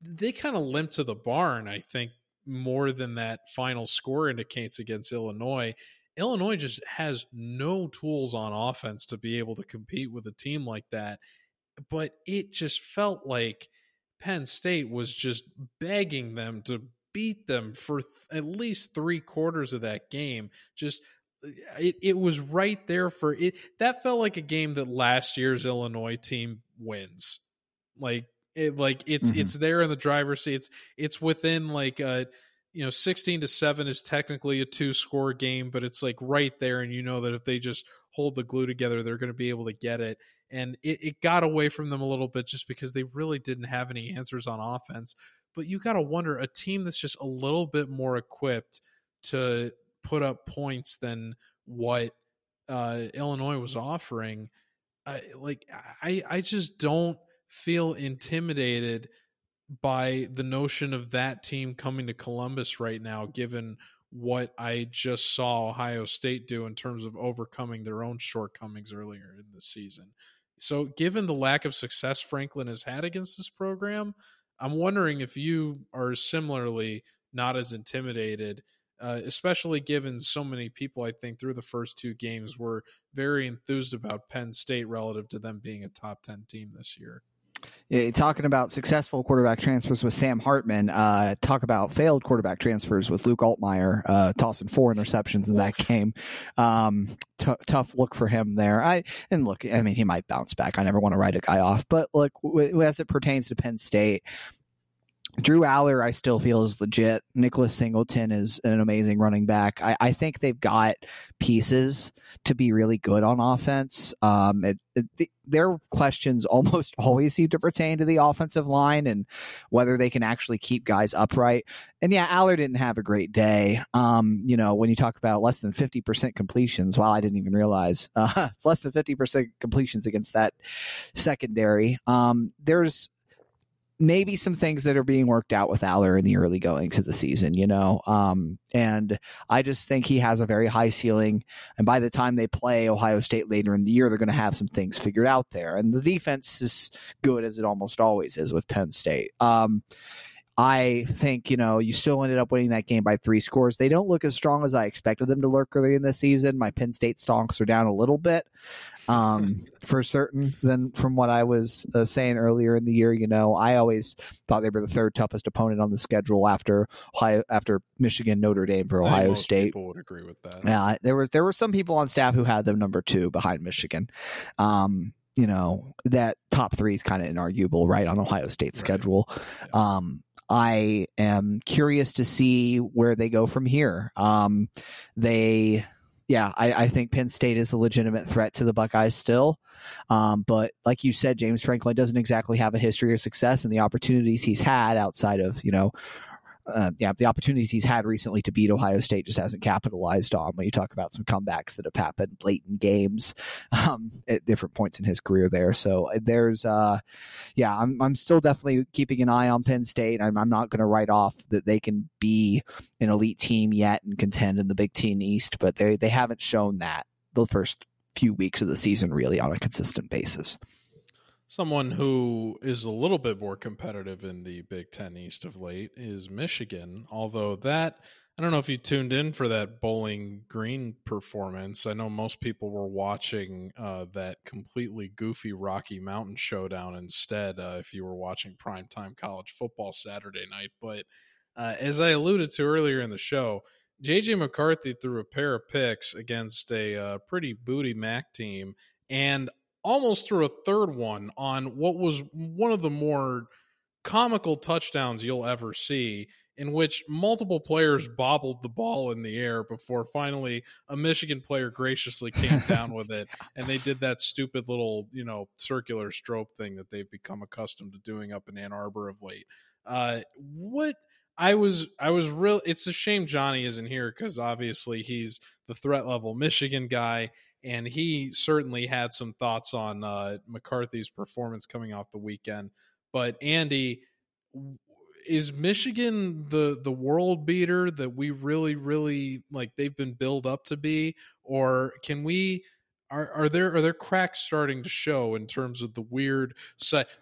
they kind of limped to the barn, I think, more than that final score indicates against Illinois. Illinois just has no tools on offense to be able to compete with a team like that. But it just felt like Penn State was just begging them to beat them for th- at least three quarters of that game. Just uh, it, it was right there for it. That felt like a game that last year's Illinois team wins. Like it, like it's mm-hmm. it's there in the driver's seat. It's it's within like a you know 16 to 7 is technically a two score game but it's like right there and you know that if they just hold the glue together they're going to be able to get it and it, it got away from them a little bit just because they really didn't have any answers on offense but you got to wonder a team that's just a little bit more equipped to put up points than what uh, Illinois was offering. I, like I, I just don't feel intimidated by the notion of that team coming to Columbus right now, given what I just saw Ohio State do in terms of overcoming their own shortcomings earlier in the season. So, given the lack of success Franklin has had against this program, I'm wondering if you are similarly not as intimidated, uh, especially given so many people, I think, through the first two games were very enthused about Penn State relative to them being a top 10 team this year. Yeah, talking about successful quarterback transfers with Sam Hartman, uh, talk about failed quarterback transfers with Luke Altmyer, uh, tossing four interceptions in that game. Um, t- tough look for him there. I and look, I mean, he might bounce back. I never want to write a guy off, but look, w- as it pertains to Penn State, Drew Allar, I still feel is legit. Nicholas Singleton is an amazing running back. I, I think they've got pieces to be really good on offense. Um, it, it, the, their questions almost always seem to pertain to the offensive line and whether they can actually keep guys upright. And yeah, Allar didn't have a great day. Um, you know, when you talk about less than 50% completions, wow, I didn't even realize uh, less than 50% completions against that secondary. Um, there's maybe some things that are being worked out with Allar in the early goings of the season, you know. Um, and I just think he has a very high ceiling. And by the time they play Ohio State later in the year, they're going to have some things figured out there. And the defense is good as it almost always is with Penn State. Um, I think, you know, you still ended up winning that game by three scores. They don't look as strong as I expected them to look early in the season. My Penn State stonks are down a little bit um, for certain than from what I was uh, saying earlier in the year. You know, I always thought they were the third toughest opponent on the schedule after Ohio, after Michigan, Notre Dame for Ohio State. People would agree with that. Yeah, there were there were some people on staff who had them number two behind Michigan. Um, you know that top three is kind of inarguable, right on Ohio State's right. schedule. Yeah. Um, I am curious to see where they go from here. Um, they yeah, I, I, think Penn State is a legitimate threat to the Buckeyes still. Um, but like you said, James Franklin doesn't exactly have a history of success, and the opportunities he's had outside of you know uh, yeah, the opportunities he's had recently to beat Ohio State just hasn't capitalized on. When you talk about some comebacks that have happened late in games um, at different points in his career there, so uh, there's, uh, yeah, I'm I'm still definitely keeping an eye on Penn State. I'm, I'm not going to write off that they can be an elite team yet and contend in the Big Ten East, but they they haven't shown that the first few weeks of the season really on a consistent basis. Someone who is a little bit more competitive in the Big Ten East of late is Michigan, although that I don't know if you tuned in for that Bowling Green performance. I know most people were watching uh, that completely goofy Rocky Mountain showdown instead. Uh, if you were watching primetime college football Saturday night, but uh, as I alluded to earlier in the show, JJ McCarthy threw a pair of picks against a uh, pretty booty Mac team, and almost threw a third one on what was one of the more comical touchdowns you'll ever see in which multiple players bobbled the ball in the air before finally a Michigan player graciously came down with it and they did that stupid little, you know, circular strobe thing that they've become accustomed to doing up in Ann Arbor of late. Uh what I was I was real it's a shame Johnny isn't here cuz obviously he's the threat level Michigan guy and he certainly had some thoughts on uh, McCarthy's performance coming off the weekend. But Andy, is Michigan the the world beater that we really really like they've been built up to be, or can we? Are, are there are there cracks starting to show in terms of the weird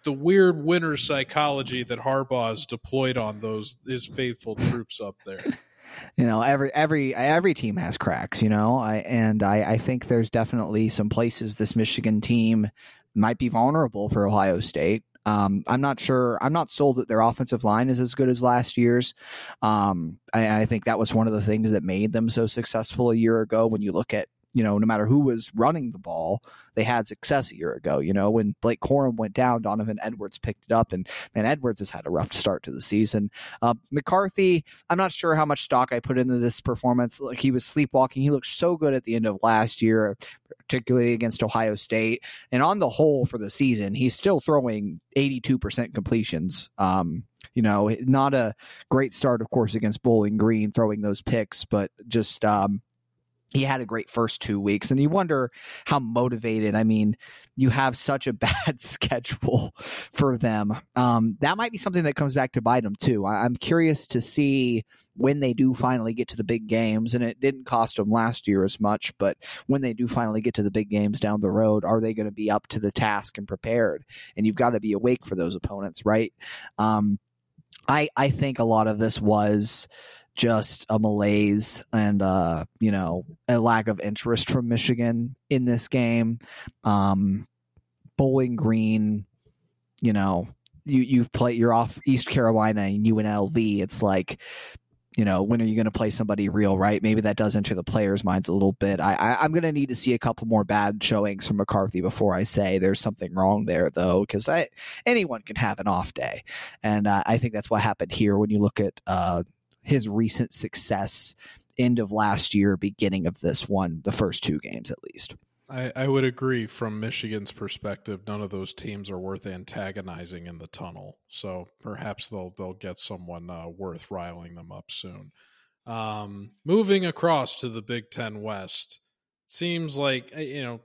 the weird winner psychology that Harbaugh has deployed on those his faithful troops up there? you know every every every team has cracks you know I, and I, I think there's definitely some places this michigan team might be vulnerable for ohio state um, I'm not sure. I'm not sold that their offensive line is as good as last year's. Um, I, I, think that was one of the things that made them so successful a year ago. When you look at you know, no matter who was running the ball, they had success a year ago. You know, when Blake Corum went down, Donovan Edwards picked it up, and man, Edwards has had a rough start to the season. Uh, McCarthy, I'm not sure how much stock I put into this performance. Like he was sleepwalking. He looked so good at the end of last year, particularly against Ohio State, and on the whole for the season, he's still throwing 82% completions. Um, you know, not a great start, of course, against Bowling Green, throwing those picks, but just um, he had a great first two weeks and you wonder how motivated i mean you have such a bad schedule for them. Um, that might be something that comes back to bite them too. I, am curious to see when they do finally get to the big games and it didn't cost them last year as much but when they do finally get to the big games down the road are they going to be up to the task and prepared? And you've got to be awake for those opponents right? Um, I, I think a lot of this was just a malaise and uh, you know a lack of interest from Michigan in this game. Um, Bowling Green, you know, you you've played you're off East Carolina and UNLV. It's like you know, when are you going to play somebody real, right? Maybe that does enter the players' minds a little bit. I, I am going to need to see a couple more bad showings from McCarthy before I say there's something wrong there, though, because I anyone can have an off day, and uh, I think that's what happened here when you look at uh, his recent success end of last year, beginning of this one, the first two games at least. I, I, would agree from Michigan's perspective, none of those teams are worth antagonizing in the tunnel. So perhaps they'll they'll get someone uh, worth riling them up soon. Um, moving across to the Big Ten West, seems like eh, you know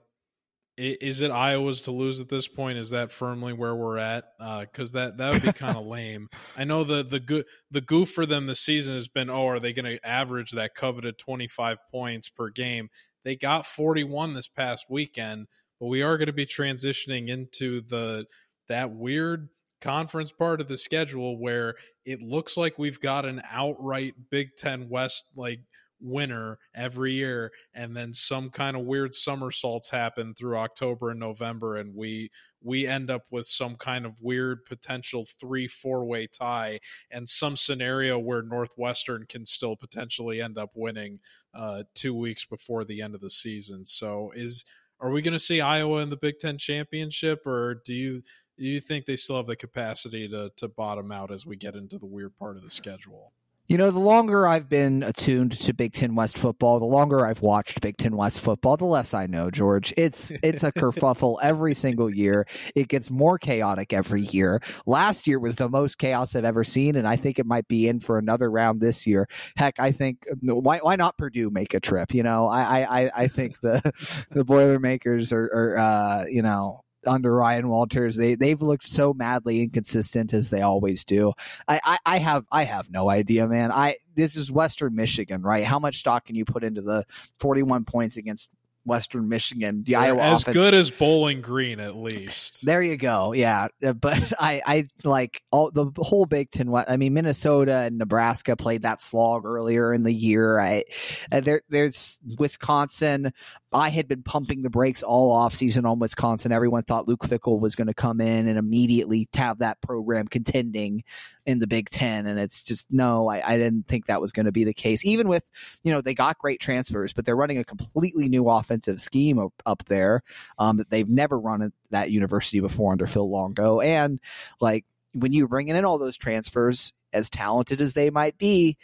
is it Iowa's to lose at this point? Is that firmly where we're at? Because uh, that that would be kind of lame. I know the the good the goof for them this season has been oh are they going to average that coveted twenty five points per game? They got forty one this past weekend, but we are going to be transitioning into the that weird conference part of the schedule where it looks like we've got an outright Big Ten West like winner every year and then some kind of weird somersaults happen through October and November and we we end up with some kind of weird potential 3 4 way tie and some scenario where Northwestern can still potentially end up winning uh 2 weeks before the end of the season. So is are we going to see Iowa in the Big 10 championship or do you do you think they still have the capacity to to bottom out as we get into the weird part of the schedule You know, the longer I've been attuned to Big Ten West football, the longer I've watched Big Ten West football, the less I know, George. It's it's a kerfuffle every single year. It gets more chaotic every year. Last year was the most chaos I've ever seen, and I think it might be in for another round this year. Heck, I think why why not Purdue make a trip? You know, I I, I think the the Boilermakers are, are uh, you know under Ryan Walters. They they've looked so madly inconsistent as they always do. I, I, I have I have no idea, man. I this is Western Michigan, right? How much stock can you put into the 41 points against Western Michigan. The They're Iowa as offense, good as Bowling Green, at least. There you go. Yeah, Uh, but I, I like all the whole Big Ten. I mean, Minnesota and Nebraska played that slog earlier in the year. I uh, there, there's Wisconsin. I had been pumping the brakes all off season on Wisconsin. Everyone thought Luke Fickell was going to come in and immediately have that program contending in the Big Ten, and it's just no. I, I didn't think that was going to be the case. Even with you know they got great transfers, but they're running a completely new offensive scheme up, up there um, that they've never run at that university before under Phil Longo, and like when you bring in all those transfers, as talented as they might be,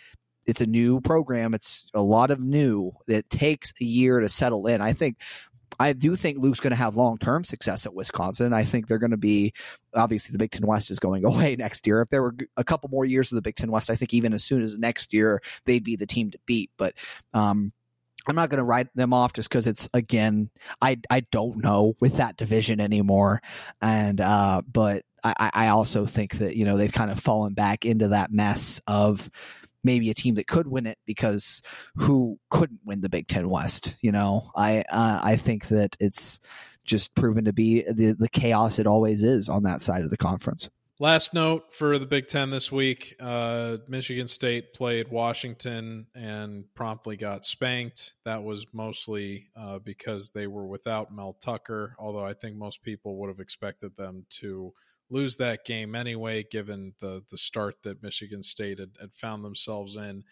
it's a new program. It's a lot of new. It takes a year to settle in. I think I do think Luke's going to have long term success at Wisconsin. I think they're going to be obviously the Big Ten West is going away next year. If there were a couple more years of the Big Ten West, I think even as soon as next year they'd be the team to beat. But um, I'm not going to write them off just because it's again I I don't know with that division anymore, and uh, but I I also think that you know they've kind of fallen back into that mess of maybe a team that could win it because who couldn't win the Big Ten West? You know, I uh, I think that it's just proven to be the the chaos it always is on that side of the conference. Last note for the Big Ten this week uh, Michigan State played Washington and promptly got spanked. That was mostly uh, because they were without Mel Tucker, although I think most people would have expected them to lose that game anyway, given the, the start that Michigan State had, had found themselves in.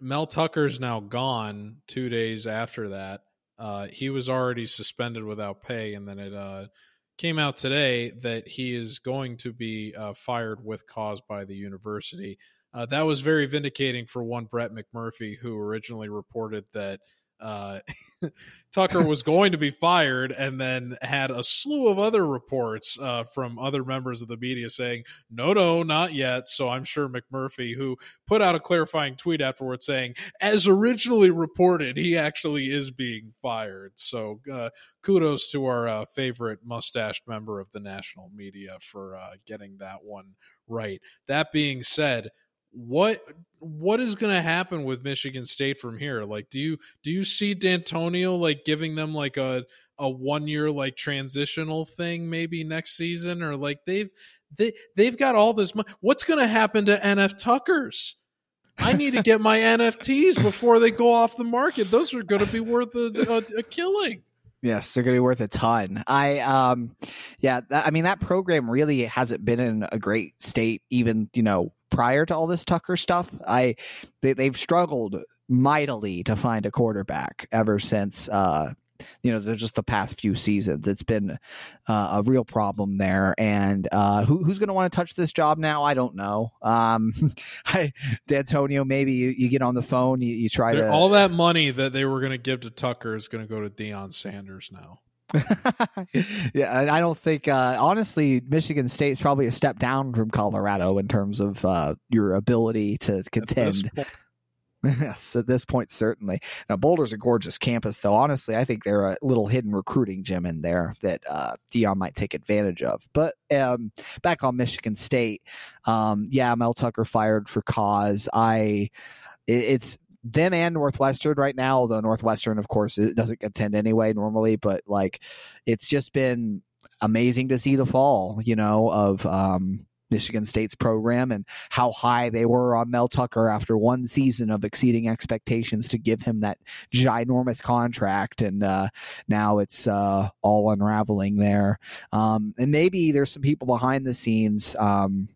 Mel Tucker's now gone two days after that. Uh, he was already suspended without pay, and then it uh, came out today that he is going to be uh, fired with cause by the university. Uh, that was very vindicating for one Brett McMurphy, who originally reported that uh, Tucker was going to be fired, and then had a slew of other reports uh, from other members of the media saying, "No, no, not yet." So I'm sure McMurphy, who put out a clarifying tweet afterwards saying, "As originally reported, he actually is being fired." So uh, kudos to our uh, favorite mustached member of the national media for uh, getting that one right. That being said what what is going to happen with Michigan State from here? Like, do you do you see D'Antonio like giving them like a a one year like transitional thing maybe next season, or like they've they they've got all this money. What's going to happen to NF Tuckers? I need to get my NFTs before they go off the market. Those are going to be worth a, a, a killing. Yes, they're going to be worth a ton. I, um, yeah, I mean, that program really hasn't been in a great state, even, you know, prior to all this Tucker stuff. I, they, they've struggled mightily to find a quarterback ever since, uh, you know, there's just the past few seasons. It's been uh, a real problem there. And uh, who, who's going to want to touch this job now? I don't know. Um, I, D'Antonio, maybe you, you, get on the phone, you, you try They're, to. All that money that they were going to give to Tucker is going to go to Deion Sanders now. yeah, and I don't think uh, honestly Michigan State's probably a step down from Colorado in terms of uh, your ability to contend. Yes, at this point, certainly. Now, Boulder's a gorgeous campus, though. Honestly, I think they're a little hidden recruiting gem in there that uh, Deion might take advantage of. But um, back on Michigan State, um, yeah, Mel Tucker fired for cause. I, it, it's them and Northwestern right now. Although Northwestern, of course, it doesn't contend anyway normally, but like, it's just been amazing to see the fall. You know of. Um, Michigan State's program and how high they were on Mel Tucker after one season of exceeding expectations to give him that ginormous contract. And uh, now it's uh, all unraveling there. Um, and maybe there's some people behind the scenes. Um,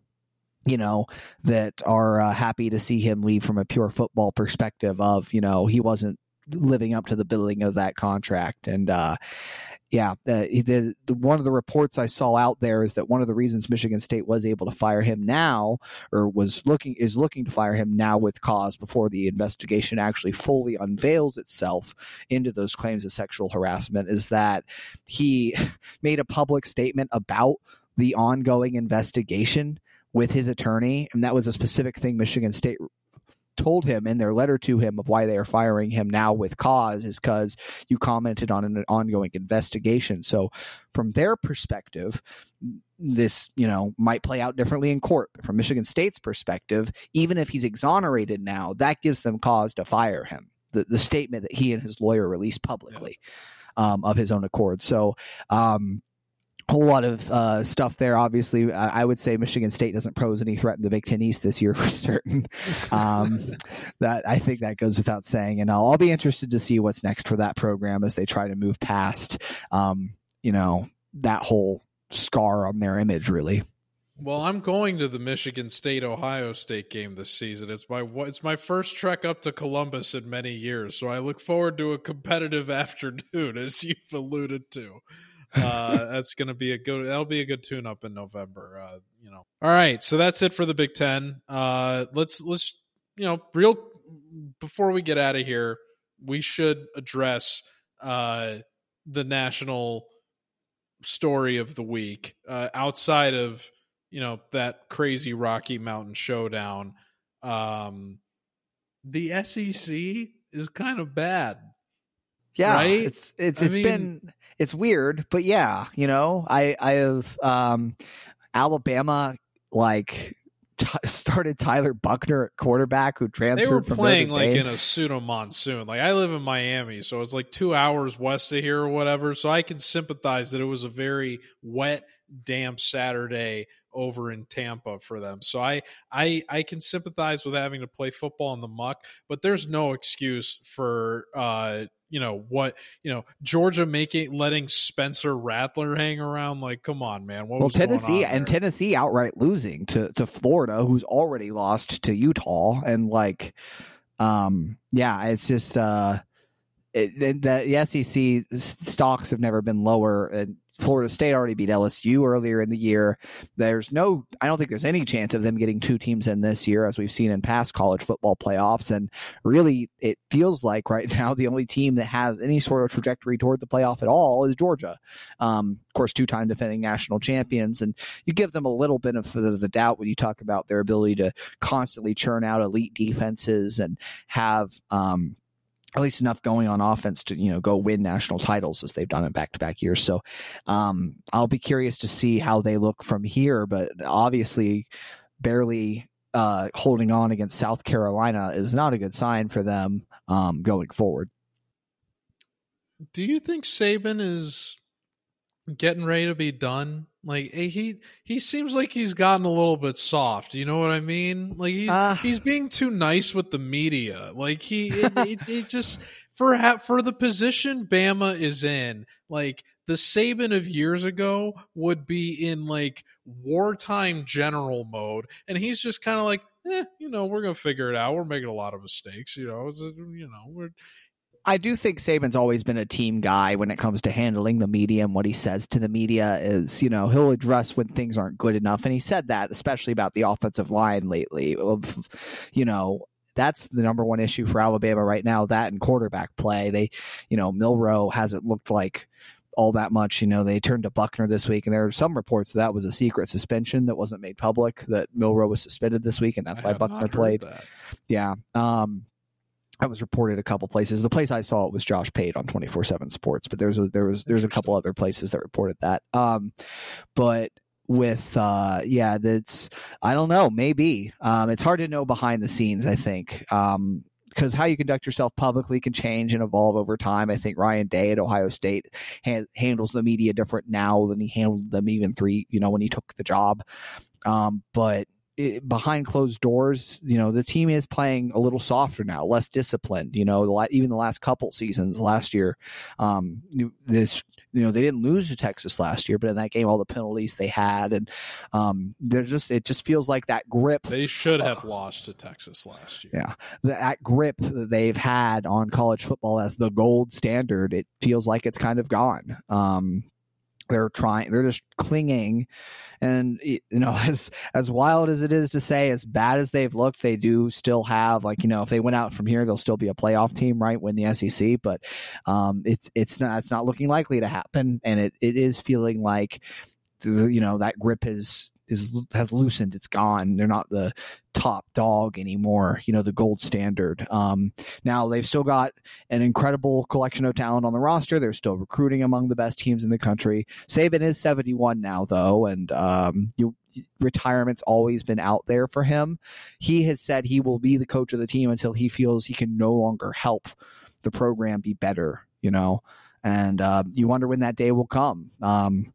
you know that are uh, happy to see him leave from a pure football perspective of you know he wasn't living up to the billing of that contract and uh yeah, the, the, the, one of the reports I saw out there is that one of the reasons Michigan State was able to fire him now, or was looking is looking to fire him now with cause before the investigation actually fully unveils itself into those claims of sexual harassment, is that he made a public statement about the ongoing investigation with his attorney, and that was a specific thing Michigan State told him in their letter to him of why they are firing him now with cause is because you commented on an ongoing investigation. So, from their perspective, this you know might play out differently in court. But from Michigan State's perspective, even if he's exonerated now, that gives them cause to fire him. The the statement that he and his lawyer released publicly yeah. um, of his own accord. So. Um, whole lot of uh, stuff there. Obviously, I, I, would say Michigan State doesn't pose any threat in the Big Ten East this year for certain. Um, that I think that goes without saying, and I'll, I'll, be interested to see what's next for that program as they try to move past, um, you know, that whole scar on their image, really. Well, I'm going to the Michigan State Ohio State game this season. It's my it's my first trek up to Columbus in many years, so I look forward to a competitive afternoon, as you've alluded to uh, that's going to be a good. That'll be a good tune up in November. Uh, you know. All right, so that's it for the Big Ten. Uh, let's let's you know real before we get out of here, we should address uh, the national story of the week uh, outside of you know that crazy Rocky Mountain showdown. Um, the SEC is kind of bad. Yeah, right? it's it's it's mean, been it's weird, but yeah, you know, I I have um, Alabama like t- started Tyler Buchner at quarterback who transferred. They were playing like in a pseudo monsoon. Like I live in Miami, so it's like two hours west of here or whatever. So I can sympathize that it was a very wet, damp Saturday over in Tampa for them. So I I I can sympathize with having to play football in the muck, but there's no excuse for uh you know what you know Georgia making letting Spencer Rattler hang around. Like come on man. What well Tennessee and Tennessee outright losing to to Florida who's already lost to Utah. And like um yeah it's just uh it, the, the SEC stocks have never been lower and Florida State already beat LSU earlier in the year. There's no, I don't think there's any chance of them getting two teams in this year, as we've seen in past college football playoffs. And really, it feels like right now the only team that has any sort of trajectory toward the playoff at all is Georgia. Um, of course, two time defending national champions. And you give them a little benefit of the doubt when you talk about their ability to constantly churn out elite defenses and have, um, at least enough going on offense to you know go win national titles as they've done in back to back years. So um, I'll be curious to see how they look from here. But obviously, barely uh, holding on against South Carolina is not a good sign for them um, going forward. Do you think Saban is getting ready to be done? Like eh, he he seems like he's gotten a little bit soft. You know what I mean? Like he's uh, he's being too nice with the media. Like he it, it, it just for ha- for the position Bama is in. Like the Saban of years ago would be in like wartime general mode, and he's just kind of like, eh, you know, we're gonna figure it out. We're making a lot of mistakes, you know. you know, we're I do think Saban's always been a team guy when it comes to handling the media and what he says to the media is, you know, he'll address when things aren't good enough. And he said that, especially about the offensive line lately. Of, you know, that's the number one issue for Alabama right now. That and quarterback play. They, you know, Milroe hasn't looked like all that much. You know, they turned to Buchner this week, and there are some reports that, that was a secret suspension that wasn't made public. That Milroe was suspended this week, and that's I why Buchner played. That. Yeah. Um, that was reported a couple places. The place I saw it was Josh Pate on twenty four seven Sports, but there's a, there was there's a couple other places that reported that. Um, but with uh, yeah, that's I don't know, maybe um, it's hard to know behind the scenes. I think um, because how you conduct yourself publicly can change and evolve over time. I think Ryan Day at Ohio State ha- handles the media different now than he handled them even three, you know, when he took the job. Um, but it, behind closed doors, you know, the team is playing a little softer now, less disciplined. You know, the, even the last couple seasons last year, um, this you know they didn't lose to Texas last year, but in that game, all the penalties they had, and um, they're just it just feels like that grip. They should have uh, lost to Texas last year. Yeah, that grip that they've had on college football as the gold standard, it feels like it's kind of gone. Um, they're trying they're just clinging. And you know as as wild as it is to say as bad as they've looked they do still have like you know if they went out from here they'll still be a playoff team right win the SEC but um it's it's not it's not looking likely to happen. And it, it is feeling like you know that grip is is has loosened. It's gone. They're not the top dog anymore. You know, the gold standard. Um, now they've still got an incredible collection of talent on the roster. They're still recruiting among the best teams in the country. Saban is seventy one now, though, and um, you retirement's always been out there for him. He has said he will be the coach of the team until he feels he can no longer help the program be better. You know, and uh, you wonder when that day will come. Um,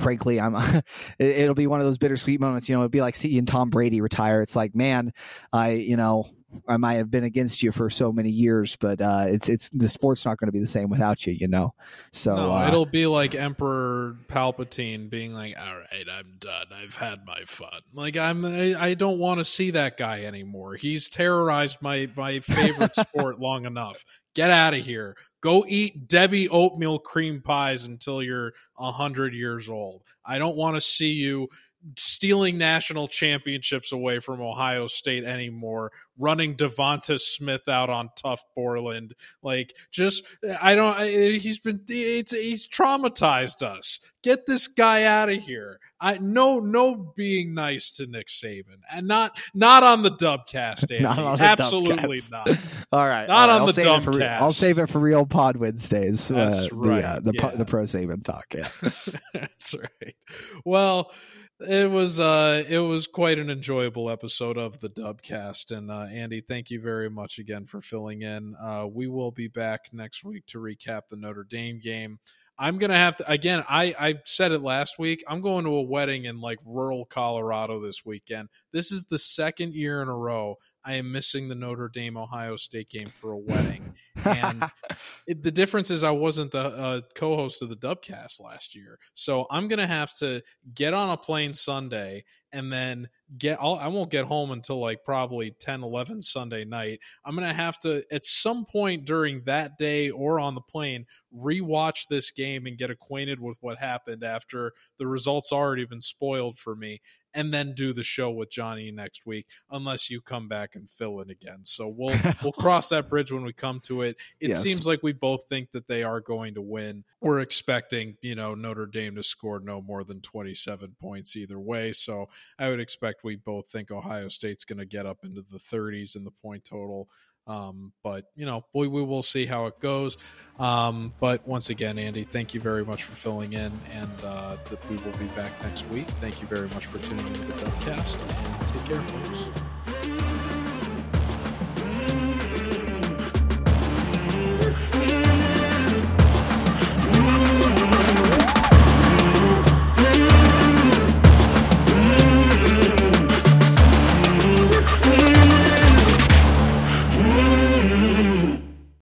frankly, I'm. it'll be one of those bittersweet moments. You know, it'd be like seeing Tom Brady retire. It's like, man, I, you know, I might have been against you for so many years, but uh, it's it's the sport's not going to be the same without you, you know. So no, uh, it'll be like Emperor Palpatine being like, "All right, I'm done. I've had my fun. Like I'm, I, I don't want to see that guy anymore. He's terrorized my my favorite sport long enough. Get out of here. Go eat Debbie oatmeal cream pies until you're a hundred years old. I don't want to see you stealing national championships away from Ohio State anymore, running Devonta Smith out on tough Borland. Like, just, I don't, he's been, he's traumatized us. Get this guy out of here. I no no being nice to Nick Saban and not not on the Dubcast. Andy. not on the Absolutely Dubcast. not. All right, not all right. on I'll the Dubcast. I'll save it for real Pod Wednesdays. That's uh, right. The uh, the, yeah. the pro Saban talk. Yeah, that's right. Well it was uh it was quite an enjoyable episode of the dubcast and uh andy thank you very much again for filling in uh we will be back next week to recap the notre dame game i'm gonna have to again i i said it last week i'm going to a wedding in like rural colorado this weekend. This is the second year in a row I am missing the Notre Dame Ohio State game for a wedding. And it, the difference is I wasn't the uh, co-host of the Dubcast last year, so I'm gonna have to get on a plane Sunday and then get I'll, I won't get home until like probably 10 11 Sunday night. I'm going to have to at some point during that day or on the plane rewatch this game and get acquainted with what happened after the results already been spoiled for me and then do the show with Johnny next week unless you come back and fill in again. So we'll we'll cross that bridge when we come to it. It yes. seems like we both think that they are going to win. We're expecting, you know, Notre Dame to score no more than 27 points either way. So I would expect we both think Ohio State's going to get up into the 30s in the point total. Um, but you know, we, we will see how it goes. Um, but once again, Andy, thank you very much for filling in, and uh, we will be back next week. Thank you very much for tuning into the Dubcast, and take care, folks.